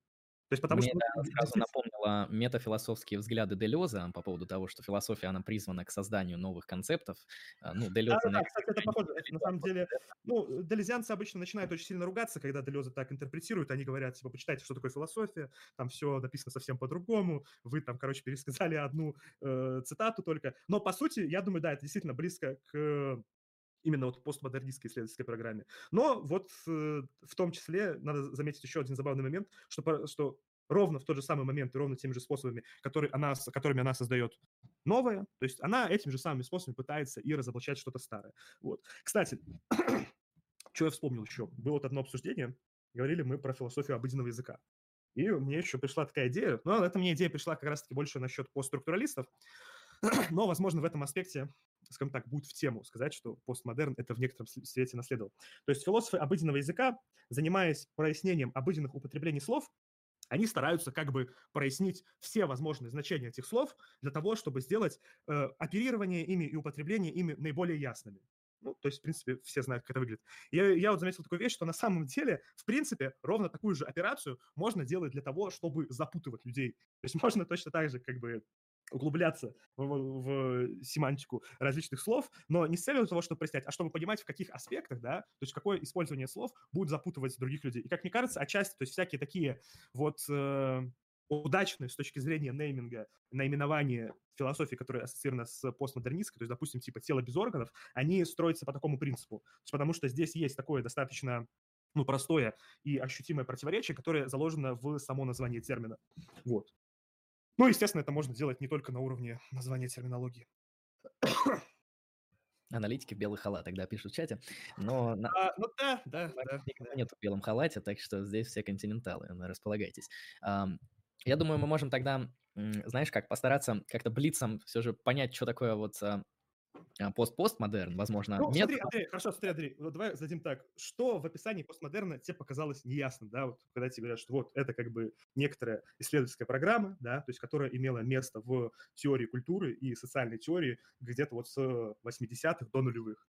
S1: То есть потому Мне что... это сразу напомнило метафилософские взгляды Делеза по поводу того, что философия, она призвана к созданию новых концептов. А, ну,
S3: Делеза... Да, да, кстати, это похоже. на самом деле, ну, делезианцы обычно начинают очень сильно ругаться, когда Делеза так интерпретируют. Они говорят, типа, почитайте, что такое философия, там все написано совсем по-другому, вы там, короче, пересказали одну э, цитату только. Но, по сути, я думаю, да, это действительно близко к именно вот постмодернистской исследовательской программе. Но вот э, в том числе надо заметить еще один забавный момент, что, что ровно в тот же самый момент и ровно теми же способами, которые она, которыми она создает новое, то есть она этими же самыми способами пытается и разоблачать что-то старое. Вот. Кстати, что я вспомнил еще? Было вот одно обсуждение, говорили мы про философию обыденного языка. И мне еще пришла такая идея, но эта мне идея пришла как раз-таки больше насчет постструктуралистов, но, возможно, в этом аспекте, скажем так, будет в тему сказать, что постмодерн это в некотором свете наследовал. То есть философы обыденного языка, занимаясь прояснением обыденных употреблений слов, они стараются как бы прояснить все возможные значения этих слов для того, чтобы сделать э, оперирование ими и употребление ими наиболее ясными. Ну, то есть, в принципе, все знают, как это выглядит. Я, я вот заметил такую вещь, что на самом деле, в принципе, ровно такую же операцию можно делать для того, чтобы запутывать людей. То есть можно точно так же как бы углубляться в, в семантику различных слов, но не с целью того, чтобы прояснять, а чтобы понимать, в каких аспектах, да, то есть какое использование слов будет запутывать других людей. И, как мне кажется, отчасти, то есть всякие такие вот э, удачные с точки зрения нейминга, наименования философии, которые ассоциированы с постмодернистской, то есть, допустим, типа тело без органов, они строятся по такому принципу. потому что здесь есть такое достаточно ну, простое и ощутимое противоречие, которое заложено в само название термина. Вот. Ну, естественно, это можно делать не только на уровне названия терминологии.
S1: Аналитики в белый халат тогда пишут в чате. Но на...
S3: а, ну да, да, да,
S1: никого да. нет в белом халате, так что здесь все континенталы, располагайтесь. Я думаю, мы можем тогда, знаешь, как постараться как-то блицом все же понять, что такое вот а, пост-постмодерн, возможно.
S3: Ну, смотри, Андрей, хорошо, смотри, Андрей, вот давай зададим так. Что в описании постмодерна тебе показалось неясным, да, вот когда тебе говорят, что вот это как бы некоторая исследовательская программа, да, то есть которая имела место в теории культуры и социальной теории где-то вот с 80-х до нулевых.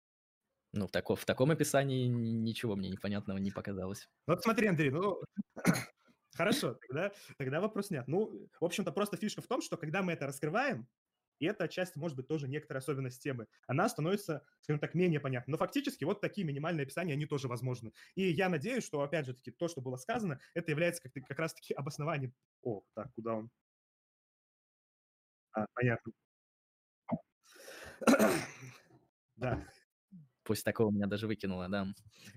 S1: Ну, в, тако, в таком описании ничего мне непонятного не показалось.
S3: Ну, вот смотри, Андрей, ну, хорошо, тогда, тогда вопрос нет. Ну, в общем-то, просто фишка в том, что когда мы это раскрываем, и это отчасти может быть тоже некоторая особенность темы. Она становится, скажем так, менее понятна. Но фактически вот такие минимальные описания, они тоже возможны. И я надеюсь, что, опять же таки, то, что было сказано, это является как, как раз-таки обоснованием... О, так, куда он? А, понятно.
S1: Да. После такого меня даже выкинуло, да.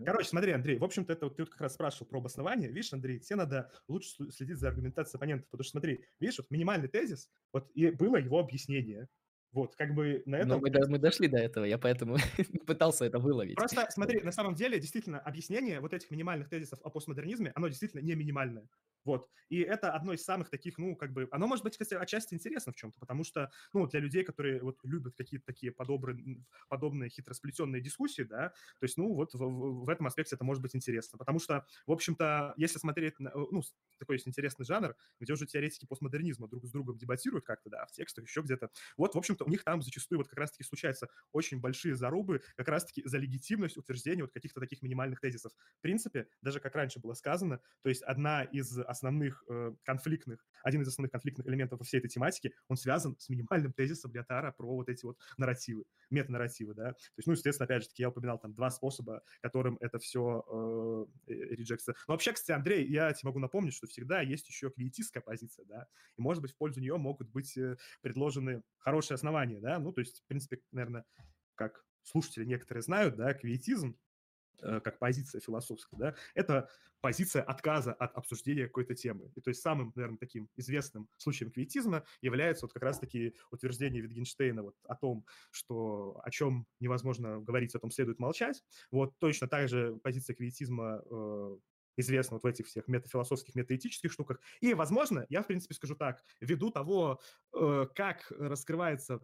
S3: Короче, смотри, Андрей, в общем-то, это вот ты вот как раз спрашивал про обоснование. Видишь, Андрей, тебе надо лучше следить за аргументацией оппонентов, потому что, смотри, видишь, вот минимальный тезис, вот и было его объяснение. Вот, как бы на этом...
S1: Но мы, мы дошли до этого, я поэтому пытался это выловить.
S3: Просто смотри, на самом деле, действительно, объяснение вот этих минимальных тезисов о постмодернизме, оно действительно не минимальное. Вот. И это одно из самых таких, ну, как бы, оно может быть, кстати, отчасти интересно в чем-то, потому что, ну, для людей, которые вот любят какие-то такие подобные, подобные хитросплетенные дискуссии, да, то есть, ну, вот в, в, в этом аспекте это может быть интересно, потому что, в общем-то, если смотреть, на, ну, такой есть интересный жанр, где уже теоретики постмодернизма друг с другом дебатируют как-то, да, в текстах, еще где-то, вот, в общем-то, у них там зачастую вот как раз-таки случаются очень большие зарубы как раз-таки за легитимность утверждения вот каких-то таких минимальных тезисов. В принципе, даже как раньше было сказано, то есть одна из основных э, конфликтных, один из основных конфликтных элементов во всей этой тематике, он связан с минимальным тезисом Леотара про вот эти вот нарративы, метанарративы, да. То есть, ну, естественно, опять же таки, я упоминал там два способа, которым это все э, реджекция. Но вообще, кстати, Андрей, я тебе могу напомнить, что всегда есть еще квиетистская позиция, да, и, может быть, в пользу нее могут быть э, предложены хорошие основания, да, ну, то есть, в принципе, наверное, как слушатели некоторые знают, да, квиетизм Э, как позиция философская, да, это позиция отказа от обсуждения какой-то темы. И то есть самым, наверное, таким известным случаем квиетизма является вот как раз-таки утверждение Витгенштейна вот о том, что о чем невозможно говорить, о том следует молчать. Вот точно так же позиция квиетизма э, известна вот в этих всех метафилософских, метаэтических штуках. И, возможно, я, в принципе, скажу так, ввиду того, э, как раскрывается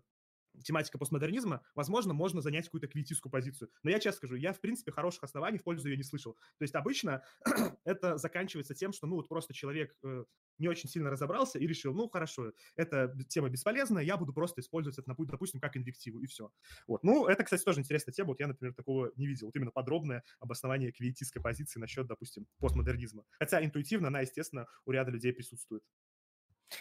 S3: тематика постмодернизма, возможно, можно занять какую-то квиетистскую позицию. Но я честно скажу, я, в принципе, хороших оснований в пользу ее не слышал. То есть обычно это заканчивается тем, что, ну, вот просто человек э, не очень сильно разобрался и решил, ну, хорошо, эта тема бесполезная, я буду просто использовать это, допустим, как инвективу, и все. Вот. Ну, это, кстати, тоже интересная тема. Вот я, например, такого не видел. Вот именно подробное обоснование квиетистской позиции насчет, допустим, постмодернизма. Хотя интуитивно она, естественно, у ряда людей присутствует.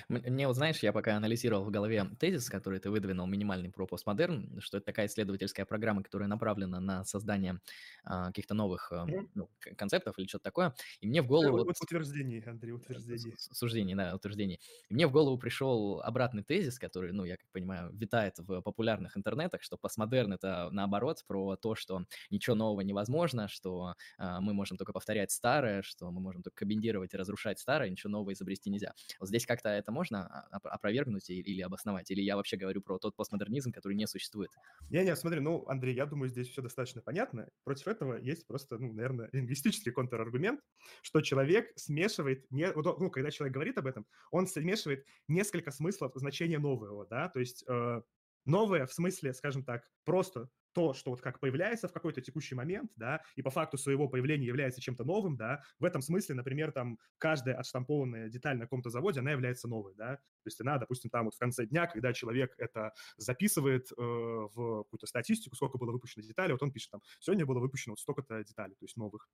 S1: Мне вот, знаешь, я пока анализировал в голове тезис, который ты выдвинул, минимальный про постмодерн, что это такая исследовательская программа, которая направлена на создание а, каких-то новых а, ну, концептов или что-то такое. И мне в голову... Вот,
S3: утверждений, Андрей, утверждений.
S1: Суждений, да, утверждений. И мне в голову пришел обратный тезис, который, ну, я как понимаю, витает в популярных интернетах, что постмодерн — это наоборот про то, что ничего нового невозможно, что а, мы можем только повторять старое, что мы можем только комбинировать и разрушать старое, ничего нового изобрести нельзя. Вот здесь как-то это можно опровергнуть или обосновать? Или я вообще говорю про тот постмодернизм, который не существует?
S3: Не-не, смотри, ну, Андрей, я думаю, здесь все достаточно понятно. Против этого есть просто, ну, наверное, лингвистический контраргумент, что человек смешивает, не, ну, когда человек говорит об этом, он смешивает несколько смыслов значения нового, да, то есть э, новое в смысле, скажем так, просто то, что вот как появляется в какой-то текущий момент, да, и по факту своего появления является чем-то новым, да, в этом смысле, например, там каждая отштампованная деталь на каком-то заводе, она является новой, да, то есть она, допустим, там вот в конце дня, когда человек это записывает э, в какую-то статистику, сколько было выпущено деталей, вот он пишет там, сегодня было выпущено вот столько-то деталей, то есть новых.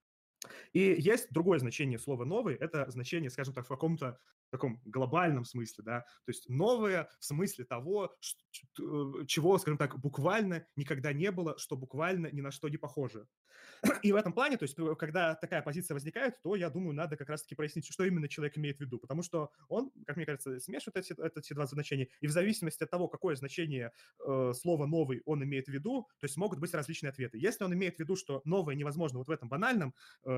S3: И есть другое значение слова «новый», это значение, скажем так, в каком-то таком глобальном смысле, да, то есть новое в смысле того, э, чего, скажем так, буквально никогда не было, что буквально ни на что не похоже. И в этом плане, то есть э, когда такая позиция возникает, то, я думаю, надо как раз-таки прояснить, что именно человек имеет в виду, потому что он, как мне кажется, смешивает эти, эти два значения, и в зависимости от того, какое значение э, слова «новый» он имеет в виду, то есть могут быть различные ответы. Если он имеет в виду, что новое невозможно вот в этом банальном э,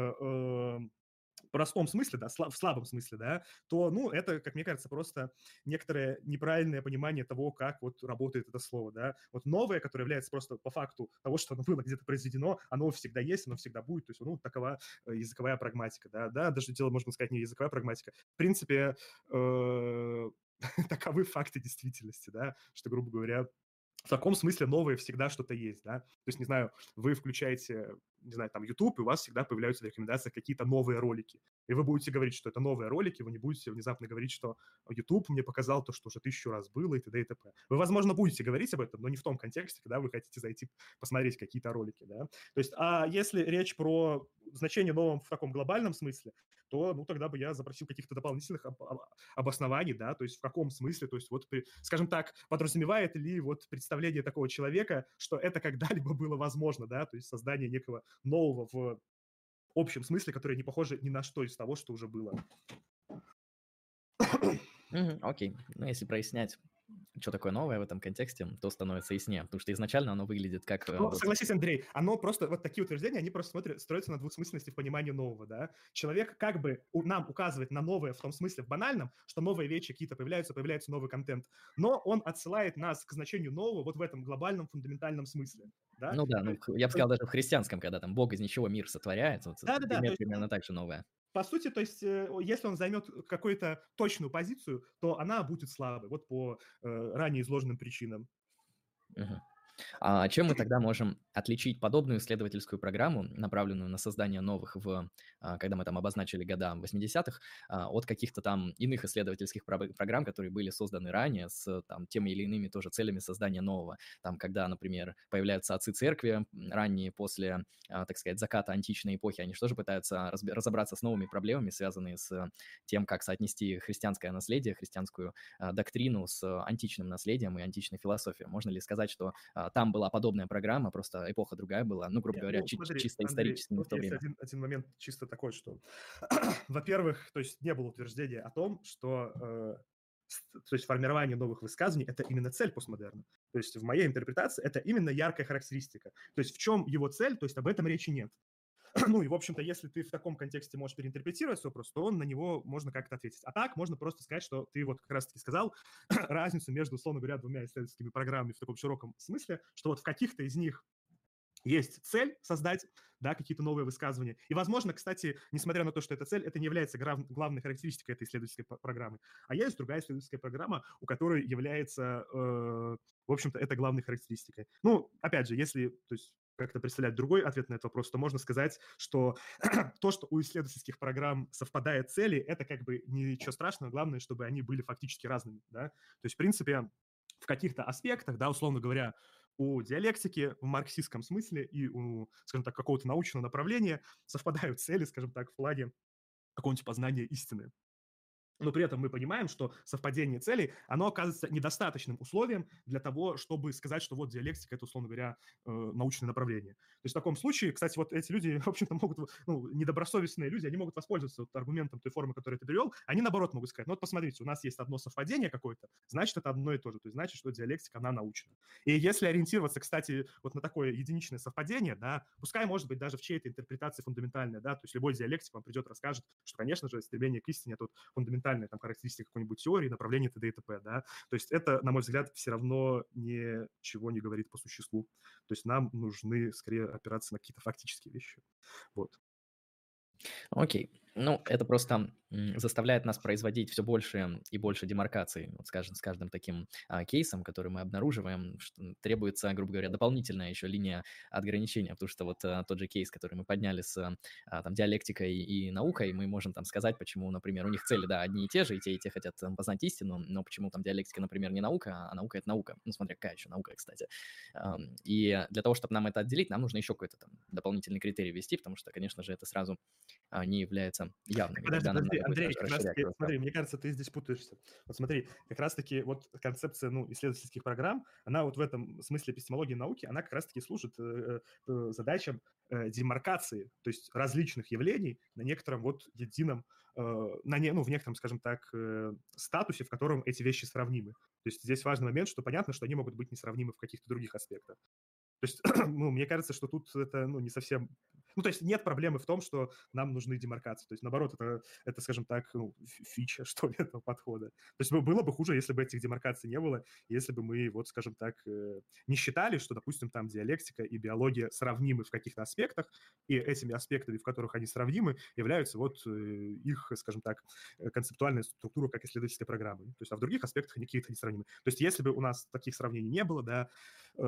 S3: простом смысле, да, в слабом смысле, да, то, ну, это, как мне кажется, просто некоторое неправильное понимание того, как вот работает это слово, да. Вот новое, которое является просто по факту того, что оно было где-то произведено, оно всегда есть, оно всегда будет, то есть, ну, такова э, языковая прагматика, да, да, даже дело, можно сказать, не языковая прагматика. В принципе, э, таковы факты действительности, да, что, грубо говоря, в таком смысле новое всегда что-то есть, да. То есть, не знаю, вы включаете, не знаю, там, YouTube, и у вас всегда появляются в рекомендациях какие-то новые ролики. И вы будете говорить, что это новые ролики, вы не будете внезапно говорить, что YouTube мне показал то, что уже тысячу раз было, и т.д. и т.п. Вы, возможно, будете говорить об этом, но не в том контексте, когда вы хотите зайти посмотреть какие-то ролики, да. То есть, а если речь про значение новым в таком глобальном смысле, то, ну, тогда бы я запросил каких-то дополнительных об, об, обоснований, да, то есть в каком смысле, то есть вот, скажем так, подразумевает ли вот представление такого человека, что это когда-либо было возможно, да, то есть создание некого нового в общем смысле, которое не похоже ни на что из того, что уже было.
S1: Окей. Ну, если прояснять что такое новое в этом контексте, то становится яснее. Потому что изначально оно выглядит как...
S3: Э, ну, вот... согласись, Андрей, оно просто, вот такие утверждения, они просто смотрят, строятся на двусмысленности в понимании нового, да. Человек как бы нам указывает на новое в том смысле, в банальном, что новые вещи какие-то появляются, появляется новый контент, но он отсылает нас к значению нового вот в этом глобальном фундаментальном смысле. Да?
S1: Ну да, ну, я бы сказал, даже в христианском, когда там Бог из ничего мир сотворяет, вот, да, да, да, примерно так же новое
S3: по сути, то есть, э, если он займет какую-то точную позицию, то она будет слабой, вот по э, ранее изложенным причинам.
S1: Угу. А чем мы тогда можем отличить подобную исследовательскую программу, направленную на создание новых, в, а, когда мы там обозначили года 80-х, а, от каких-то там иных исследовательских программ, которые были созданы ранее с там, теми или иными тоже целями создания нового. Там, когда, например, появляются отцы церкви ранние после, а, так сказать, заката античной эпохи, они что же пытаются разобраться с новыми проблемами, связанные с тем, как соотнести христианское наследие, христианскую доктрину с античным наследием и античной философией. Можно ли сказать, что там была подобная программа, просто эпоха другая была, ну, грубо Нет, говоря, ну, смотри, чисто Андрей, исторически
S3: в то время. Один, один момент чисто такой, что, во-первых, то есть не было утверждения о том, что э, то есть формирование новых высказываний – это именно цель постмодерна. То есть в моей интерпретации это именно яркая характеристика. То есть в чем его цель, то есть об этом речи нет. Ну и, в общем-то, если ты в таком контексте можешь переинтерпретировать вопрос, то на него можно как-то ответить. А так можно просто сказать, что ты вот как раз-таки сказал разницу между, условно говоря, двумя исследовательскими программами в таком широком смысле, что вот в каких-то из них есть цель создать, да, какие-то новые высказывания. И, возможно, кстати, несмотря на то, что эта цель, это не является грав- главной характеристикой этой исследовательской программы. А есть другая исследовательская программа, у которой является, э, в общем-то, это главной характеристикой. Ну, опять же, если, то есть, как-то представлять другой ответ на этот вопрос, то можно сказать, что то, что у исследовательских программ совпадает цели, это как бы ничего страшного, главное, чтобы они были фактически разными, да. То есть, в принципе, в каких-то аспектах, да, условно говоря, у диалектики в марксистском смысле и у, скажем так, какого-то научного направления совпадают цели, скажем так, в плане какого-нибудь познания истины но при этом мы понимаем, что совпадение целей, оно оказывается недостаточным условием для того, чтобы сказать, что вот диалектика – это, условно говоря, э, научное направление. То есть в таком случае, кстати, вот эти люди, в общем-то, могут, ну, недобросовестные люди, они могут воспользоваться вот аргументом той формы, которую ты привел, они, наоборот, могут сказать, ну вот посмотрите, у нас есть одно совпадение какое-то, значит, это одно и то же, то есть значит, что диалектика, она научна. И если ориентироваться, кстати, вот на такое единичное совпадение, да, пускай, может быть, даже в чьей-то интерпретации фундаментальная, да, то есть любой диалектик вам придет, расскажет, что, конечно же, стремление к истине – это вот фундаментальное фундаментальная там характеристика какой-нибудь теории, направления т.д. и т.п., да, то есть это, на мой взгляд, все равно ничего не говорит по существу. То есть нам нужны скорее опираться на какие-то фактические вещи. Вот.
S1: Окей. Ну, это просто заставляет нас производить все больше и больше демаркаций. Вот скажем, с каждым таким а, кейсом, который мы обнаруживаем, что требуется, грубо говоря, дополнительная еще линия ограничения, потому что вот а, тот же кейс, который мы подняли с а, там, диалектикой и наукой, мы можем там сказать, почему, например, у них цели, да, одни и те же, и те, и те хотят там, познать истину, но почему там диалектика, например, не наука, а наука — это наука. Ну, смотря какая еще наука, кстати. И для того, чтобы нам это отделить, нам нужно еще какой-то там дополнительный критерий ввести, потому что, конечно же, это сразу не является явным.
S3: Подожди, подожди, Андрей, как раз таки, смотри, мне кажется, ты здесь путаешься. Вот смотри, как раз-таки вот концепция, ну, исследовательских программ, она вот в этом смысле эпистемологии науки, она как раз-таки служит э, э, задачам э, демаркации, то есть различных явлений на некотором вот едином, э, на не, ну, в некотором, скажем так, э, статусе, в котором эти вещи сравнимы. То есть здесь важный момент, что понятно, что они могут быть несравнимы в каких-то других аспектах. То есть, ну, мне кажется, что тут это ну, не совсем Ну, то есть нет проблемы в том, что нам нужны демаркации. То есть, наоборот, это, это скажем так, ну, фича, что ли, этого подхода. То есть было бы хуже, если бы этих демаркаций не было, если бы мы, вот, скажем так, э, не считали, что, допустим, там диалектика и биология сравнимы в каких-то аспектах, и этими аспектами, в которых они сравнимы, являются вот э, их, скажем так, э, концептуальная структура как исследовательской программы. То есть, а в других аспектах они какие-то несравнимы. То есть, если бы у нас таких сравнений не было, да,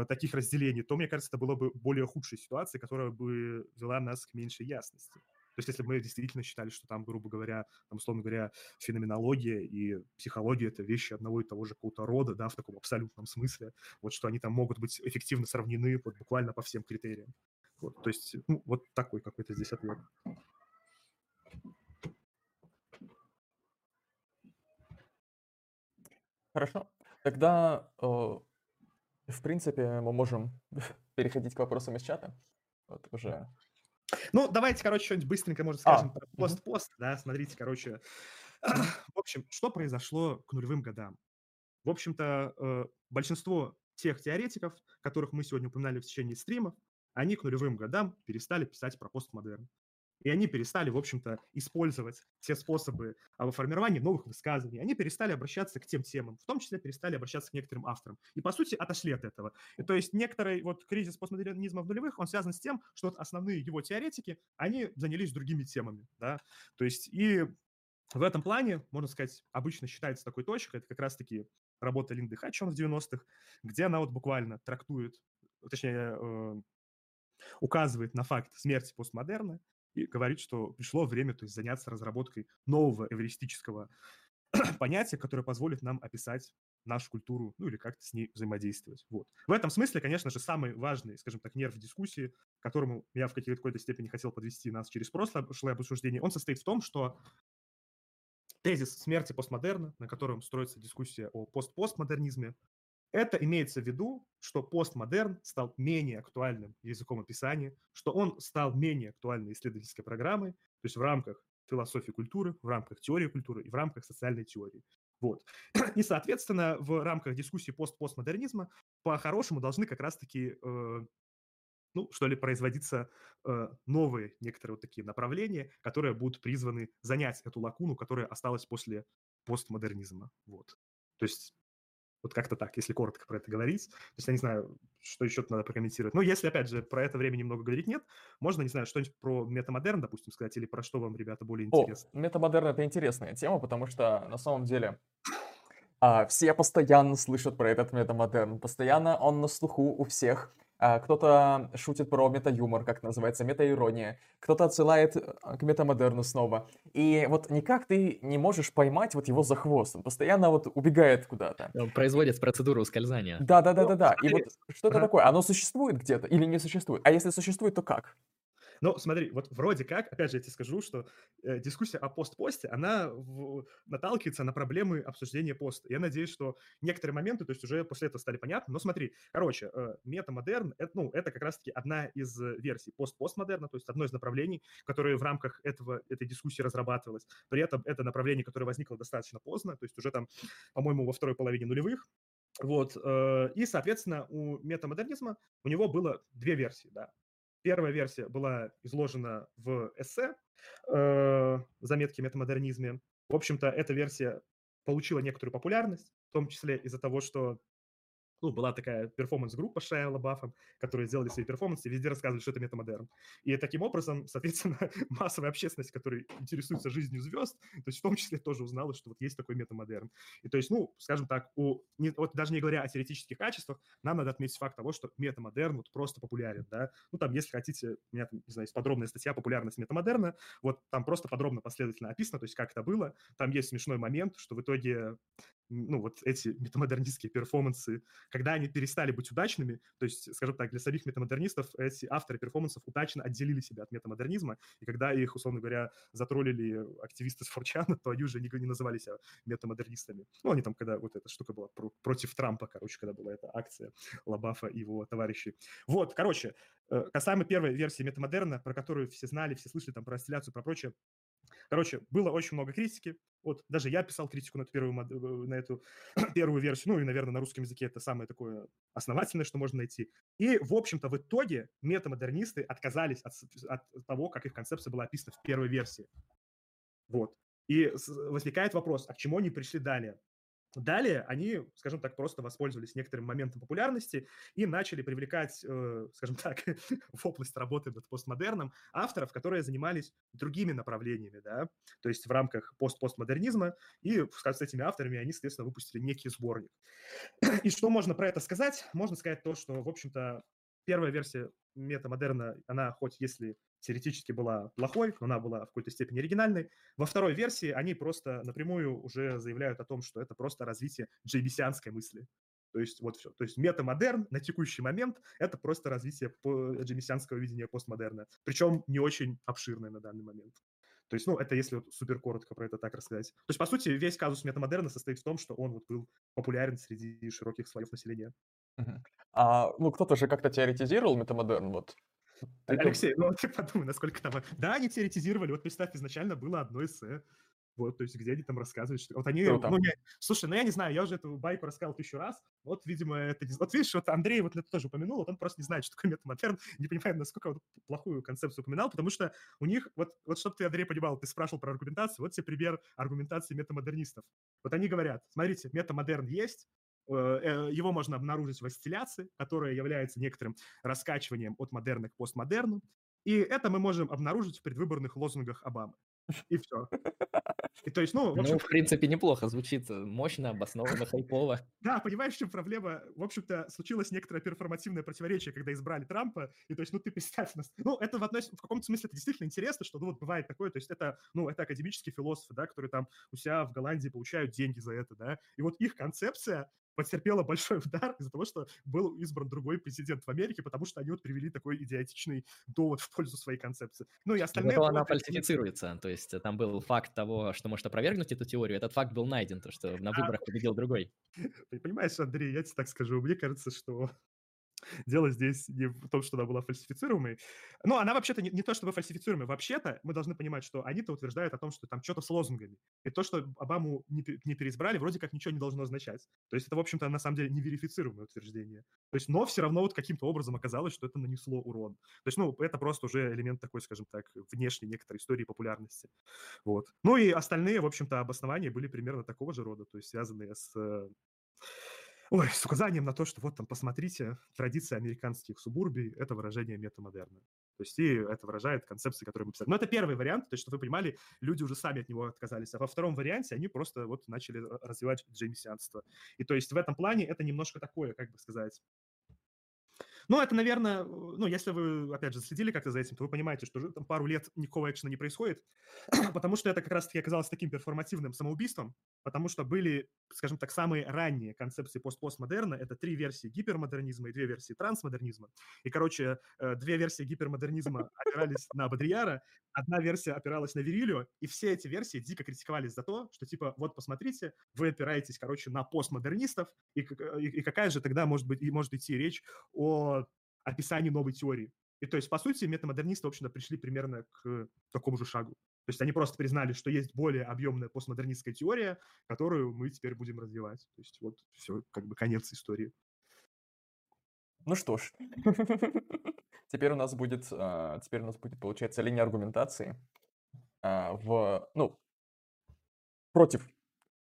S3: таких разделений, то, мне кажется, это было бы более худшей ситуацией, которая бы вела нас к меньшей ясности. То есть если бы мы действительно считали, что там, грубо говоря, там, условно говоря, феноменология и психология — это вещи одного и того же какого-то рода, да, в таком абсолютном смысле, вот что они там могут быть эффективно сравнены вот буквально по всем критериям. Вот, то есть, ну, вот такой какой-то здесь ответ.
S2: Хорошо. Тогда, э, в принципе, мы можем переходить к вопросам из чата. Вот уже
S3: ну, давайте, короче, что-нибудь быстренько, может, скажем, а, про пост-пост, угу. да, смотрите, короче. В общем, что произошло к нулевым годам? В общем-то, э, большинство тех теоретиков, которых мы сегодня упоминали в течение стримов, они к нулевым годам перестали писать про постмодерн. И они перестали, в общем-то, использовать те способы а, формирования новых высказываний. Они перестали обращаться к тем темам, в том числе перестали обращаться к некоторым авторам. И, по сути, отошли от этого. И, то есть некоторый вот кризис постмодернизма в нулевых, он связан с тем, что вот основные его теоретики, они занялись другими темами. Да? То есть и в этом плане, можно сказать, обычно считается такой точкой, это как раз-таки работа Линды Хатчон в 90-х, где она вот буквально трактует, точнее, э, указывает на факт смерти постмодерна и говорит, что пришло время то есть, заняться разработкой нового эвристического понятия, которое позволит нам описать нашу культуру, ну или как-то с ней взаимодействовать. Вот. В этом смысле, конечно же, самый важный, скажем так, нерв дискуссии, которому я в какой-то степени хотел подвести нас через прошлое обсуждение, он состоит в том, что тезис смерти постмодерна, на котором строится дискуссия о пост-постмодернизме, это имеется в виду, что постмодерн стал менее актуальным языком описания, что он стал менее актуальной исследовательской программой, то есть в рамках философии культуры, в рамках теории культуры и в рамках социальной теории. Вот. И, соответственно, в рамках дискуссии пост-постмодернизма по-хорошему должны как раз-таки, э, ну, что ли, производиться э, новые некоторые вот такие направления, которые будут призваны занять эту лакуну, которая осталась после постмодернизма. Вот. То есть вот как-то так, если коротко про это говорить. То есть я не знаю, что еще надо прокомментировать. Но если, опять же, про это время немного говорить нет, можно, не знаю, что-нибудь про метамодерн, допустим, сказать, или про что вам, ребята, более интересно?
S2: О, метамодерн — это интересная тема, потому что на самом деле а, все постоянно слышат про этот метамодерн, постоянно он на слуху у всех. А, кто-то шутит про мета-юмор, как называется, мета-ирония. Кто-то отсылает э, к метамодерну снова. И вот никак ты не можешь поймать вот его за хвост. Он постоянно вот убегает куда-то.
S1: Он производит процедуру ускользания.
S2: Да-да-да-да-да. И вот что это такое? Оно существует где-то или не существует? А если существует, то как?
S3: Но смотри, вот вроде как, опять же, я тебе скажу, что э, дискуссия о пост-посте, она в, наталкивается на проблемы обсуждения поста. Я надеюсь, что некоторые моменты, то есть уже после этого стали понятны. Но смотри, короче, э, метамодерн, это, ну, это как раз-таки одна из версий пост-постмодерна, то есть одно из направлений, которое в рамках этого, этой дискуссии разрабатывалось. При этом это направление, которое возникло достаточно поздно, то есть уже там, по-моему, во второй половине нулевых, вот, э, и, соответственно, у метамодернизма у него было две версии, да. Первая версия была изложена в эссе э, «Заметки о метамодернизме». В общем-то, эта версия получила некоторую популярность, в том числе из-за того, что ну, была такая перформанс-группа с Шайа которые сделали свои перформансы везде рассказывали, что это метамодерн. И таким образом, соответственно, массовая общественность, которая интересуется жизнью звезд, то есть в том числе тоже узнала, что вот есть такой метамодерн. И то есть, ну, скажем так, у, не, вот даже не говоря о теоретических качествах, нам надо отметить факт того, что метамодерн вот просто популярен, да. Ну, там, если хотите, у меня, там, не знаю, есть подробная статья «Популярность метамодерна», вот там просто подробно, последовательно описано, то есть как это было. Там есть смешной момент, что в итоге ну, вот эти метамодернистские перформансы, когда они перестали быть удачными, то есть, скажем так, для самих метамодернистов эти авторы перформансов удачно отделили себя от метамодернизма, и когда их, условно говоря, затроллили активисты с Форчана, то они уже не, не называли себя метамодернистами. Ну, они там, когда вот эта штука была про, против Трампа, короче, когда была эта акция Лабафа и его товарищей. Вот, короче, э, касаемо первой версии метамодерна, про которую все знали, все слышали там про стиляцию, про прочее, Короче, было очень много критики. Вот даже я писал критику на эту первую, э, на эту первую версию, ну и, наверное, на русском языке это самое такое основательное, что можно найти. И, в общем-то, в итоге метамодернисты отказались от, от того, как их концепция была описана в первой версии. Вот. И возникает вопрос, а к чему они пришли далее? Далее они, скажем так, просто воспользовались некоторым моментом популярности и начали привлекать, э, скажем так, в область работы над постмодерном авторов, которые занимались другими направлениями, да, то есть в рамках пост-постмодернизма, и с этими авторами они, соответственно, выпустили некий сборник. И что можно про это сказать? Можно сказать то, что, в общем-то, первая версия метамодерна, она хоть если теоретически была плохой, но она была в какой-то степени оригинальной. Во второй версии они просто напрямую уже заявляют о том, что это просто развитие джейбисианской мысли. То есть вот все. То есть метамодерн на текущий момент – это просто развитие джейбисианского видения постмодерна. Причем не очень обширное на данный момент. То есть, ну, это если вот супер коротко про это так рассказать. То есть, по сути, весь казус метамодерна состоит в том, что он вот был популярен среди широких слоев населения.
S2: А, ну, кто-то же как-то теоретизировал метамодерн, вот.
S3: Алексей, ну ты подумай, насколько там... Да, они теоретизировали, вот представь, изначально было одно эссе, вот, то есть где они там рассказывают, что... Вот они... Ну, не... Слушай, ну я не знаю, я уже эту байку рассказал тысячу раз, вот, видимо, это... Вот видишь, вот Андрей вот это тоже упомянул, вот он просто не знает, что такое метамодерн, не понимает, насколько вот плохую концепцию упоминал, потому что у них, вот, вот чтобы ты, Андрей, понимал, ты спрашивал про аргументацию, вот тебе пример аргументации метамодернистов. Вот они говорят, смотрите, метамодерн есть, Э, э, его можно обнаружить в астилляции, которая является некоторым раскачиванием от модерна к постмодерну. И это мы можем обнаружить в предвыборных лозунгах Обамы. И все.
S1: И то есть, ну, в, общем, ну, в принципе, неплохо звучит, э, мощно, обоснованно, хайпово.
S3: Да, понимаешь, в чем проблема? В общем-то, случилось некоторое перформативное противоречие, когда избрали Трампа, и то есть, ну, ты представь нас... Ну, это в, одной, в каком-то смысле это действительно интересно, что, ну, вот бывает такое, то есть это, ну, это академические философы, да, которые там у себя в Голландии получают деньги за это, да, и вот их концепция, потерпела большой удар из-за того, что был избран другой президент в Америке, потому что они вот привели такой идиотичный довод в пользу своей концепции. Ну и остальное...
S1: Зато она фальсифицируется, то есть там был факт того, что может опровергнуть эту теорию, этот факт был найден, то что на выборах победил другой.
S3: Понимаешь, Андрей, я тебе так скажу, мне кажется, что Дело здесь не в том, что она была фальсифицируемой. Ну, она вообще-то не, не то чтобы фальсифицируемая. Вообще-то мы должны понимать, что они-то утверждают о том, что там что-то с лозунгами. И то, что Обаму не, не переизбрали, вроде как ничего не должно означать. То есть это, в общем-то, на самом деле неверифицируемое утверждение. То есть, но все равно вот каким-то образом оказалось, что это нанесло урон. То есть, ну, это просто уже элемент такой, скажем так, внешней некоторой истории популярности. Вот. Ну и остальные, в общем-то, обоснования были примерно такого же рода, то есть связанные с э, ой, с указанием на то, что вот там, посмотрите, традиция американских субурбий – это выражение метамодерна. То есть и это выражает концепции, которые мы писали. Но это первый вариант, то есть, чтобы вы понимали, люди уже сами от него отказались. А во втором варианте они просто вот начали развивать джеймисианство. И то есть в этом плане это немножко такое, как бы сказать, ну, это, наверное, ну, если вы, опять же, следили как-то за этим, то вы понимаете, что там пару лет никакого экшена не происходит, потому что это как раз-таки оказалось таким перформативным самоубийством, потому что были, скажем так, самые ранние концепции пост-постмодерна, это три версии гипермодернизма и две версии трансмодернизма. И, короче, э, две версии гипермодернизма опирались на Бодрияра, одна версия опиралась на Верилио, и все эти версии дико критиковались за то, что, типа, вот, посмотрите, вы опираетесь, короче, на постмодернистов, и, и, и какая же тогда может быть, и может идти речь о описании новой теории. И то есть, по сути, метамодернисты, в общем-то, пришли примерно к такому же шагу. То есть они просто признали, что есть более объемная постмодернистская теория, которую мы теперь будем развивать. То есть вот все, как бы конец истории.
S2: Ну что ж, теперь у нас будет, а, теперь у нас будет, получается, линия аргументации а, в, ну, против,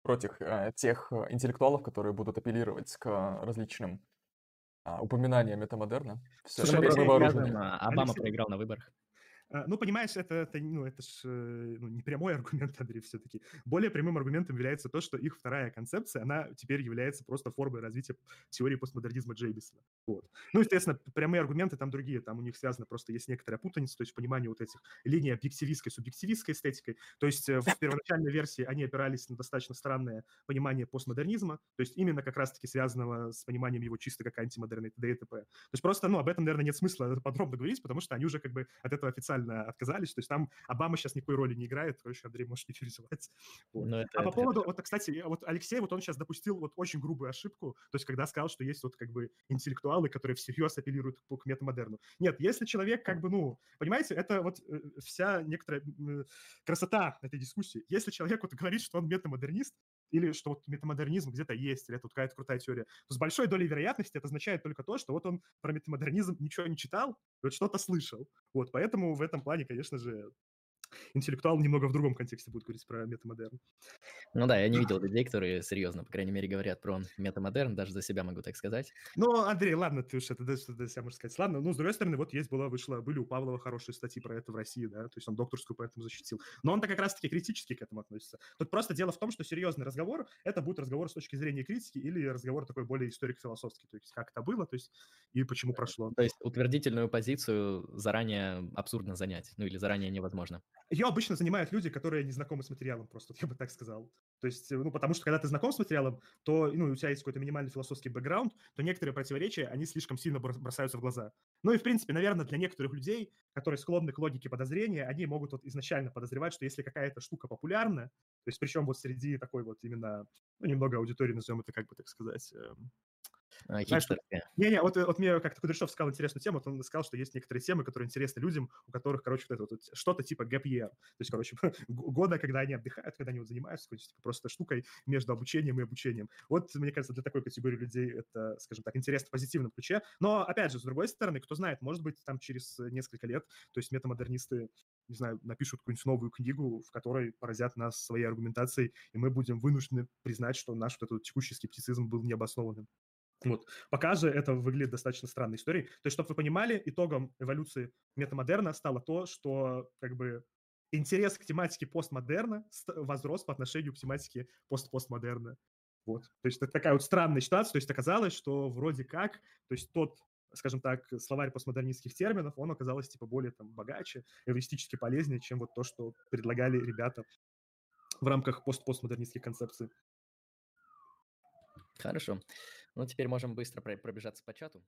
S2: против а, тех интеллектуалов, которые будут апеллировать к различным а, упоминание метамодерна.
S1: Все, Слушай, Обама, Обама проиграл на выборах.
S3: А, ну, понимаешь, это, это, ну, это ж э, ну, не прямой аргумент, Андрей, все-таки. Более прямым аргументом является то, что их вторая концепция, она теперь является просто формой развития теории постмодернизма Джейбисона. Вот. Ну, естественно, прямые аргументы там другие, там у них связано просто есть некоторая путаница, то есть понимание вот этих линий объективистской, субъективистской эстетикой. То есть э, в первоначальной версии они опирались на достаточно странное понимание постмодернизма, то есть именно как раз-таки связанного с пониманием его чисто как антимодерна и т.д. и т.п. То есть просто, ну, об этом, наверное, нет смысла подробно говорить, потому что они уже как бы от этого официально нормально отказались. То есть там Обама сейчас никакой роли не играет, короче, Андрей, можешь не переживать. Вот.
S1: Ну, это,
S3: а
S1: это
S3: по поводу,
S1: хорошо.
S3: вот, кстати, вот Алексей, вот он сейчас допустил вот очень грубую ошибку, то есть когда сказал, что есть вот как бы интеллектуалы, которые всерьез апеллируют к, к метамодерну. Нет, если человек как бы, ну, понимаете, это вот э, вся некоторая э, красота этой дискуссии. Если человек вот говорит, что он метамодернист, или что вот метамодернизм где-то есть, или это вот какая-то крутая теория, то с большой долей вероятности это означает только то, что вот он про метамодернизм ничего не читал, вот что-то слышал. Вот, поэтому в этом плане, конечно же, интеллектуал немного в другом контексте будет говорить про метамодерн.
S1: Ну да, я не видел людей, которые серьезно, по крайней мере, говорят про метамодерн, даже за себя могу так сказать.
S3: Ну, Андрей, ладно, ты уж это для себя можешь сказать. Ладно, ну, с другой стороны, вот есть была, вышла, были у Павлова хорошие статьи про это в России, да, то есть он докторскую поэтому защитил. Но он-то как раз-таки критически к этому относится. Тут просто дело в том, что серьезный разговор, это будет разговор с точки зрения критики или разговор такой более историко-философский, то есть как это было, то есть и почему прошло.
S1: То есть утвердительную позицию заранее абсурдно занять, ну или заранее невозможно.
S3: Ее обычно занимают люди, которые не знакомы с материалом, просто, я бы так сказал. То есть, ну, потому что когда ты знаком с материалом, то, ну, у тебя есть какой-то минимальный философский бэкграунд, то некоторые противоречия, они слишком сильно бросаются в глаза. Ну и, в принципе, наверное, для некоторых людей, которые склонны к логике подозрения, они могут вот изначально подозревать, что если какая-то штука популярна, то есть причем вот среди такой вот именно, ну, немного аудитории, назовем это как бы так сказать, эм, знаешь, не-не, вот, вот мне как-то Кудряшов сказал интересную тему, вот он сказал, что есть некоторые темы, которые интересны людям, у которых, короче, вот это вот что-то типа gap year, то есть, короче, года, когда они отдыхают, когда они вот занимаются какой-то типа, просто штукой между обучением и обучением. Вот, мне кажется, для такой категории людей это, скажем так, интересно в позитивном ключе. Но, опять же, с другой стороны, кто знает, может быть, там через несколько лет, то есть метамодернисты не знаю, напишут какую-нибудь новую книгу, в которой поразят нас своей аргументацией, и мы будем вынуждены признать, что наш вот этот текущий скептицизм был необоснованным. Вот. Пока же это выглядит достаточно странной историей. То есть, чтобы вы понимали, итогом эволюции метамодерна стало то, что как бы интерес к тематике постмодерна возрос по отношению к тематике пост-постмодерна. Вот. То есть это такая вот странная ситуация. То есть оказалось, что вроде как, то есть тот скажем так, словарь постмодернистских терминов, он оказался типа более там богаче, эвристически полезнее, чем вот то, что предлагали ребята в рамках пост-постмодернистских концепций.
S1: Хорошо. Ну, теперь можем быстро пробежаться по чату.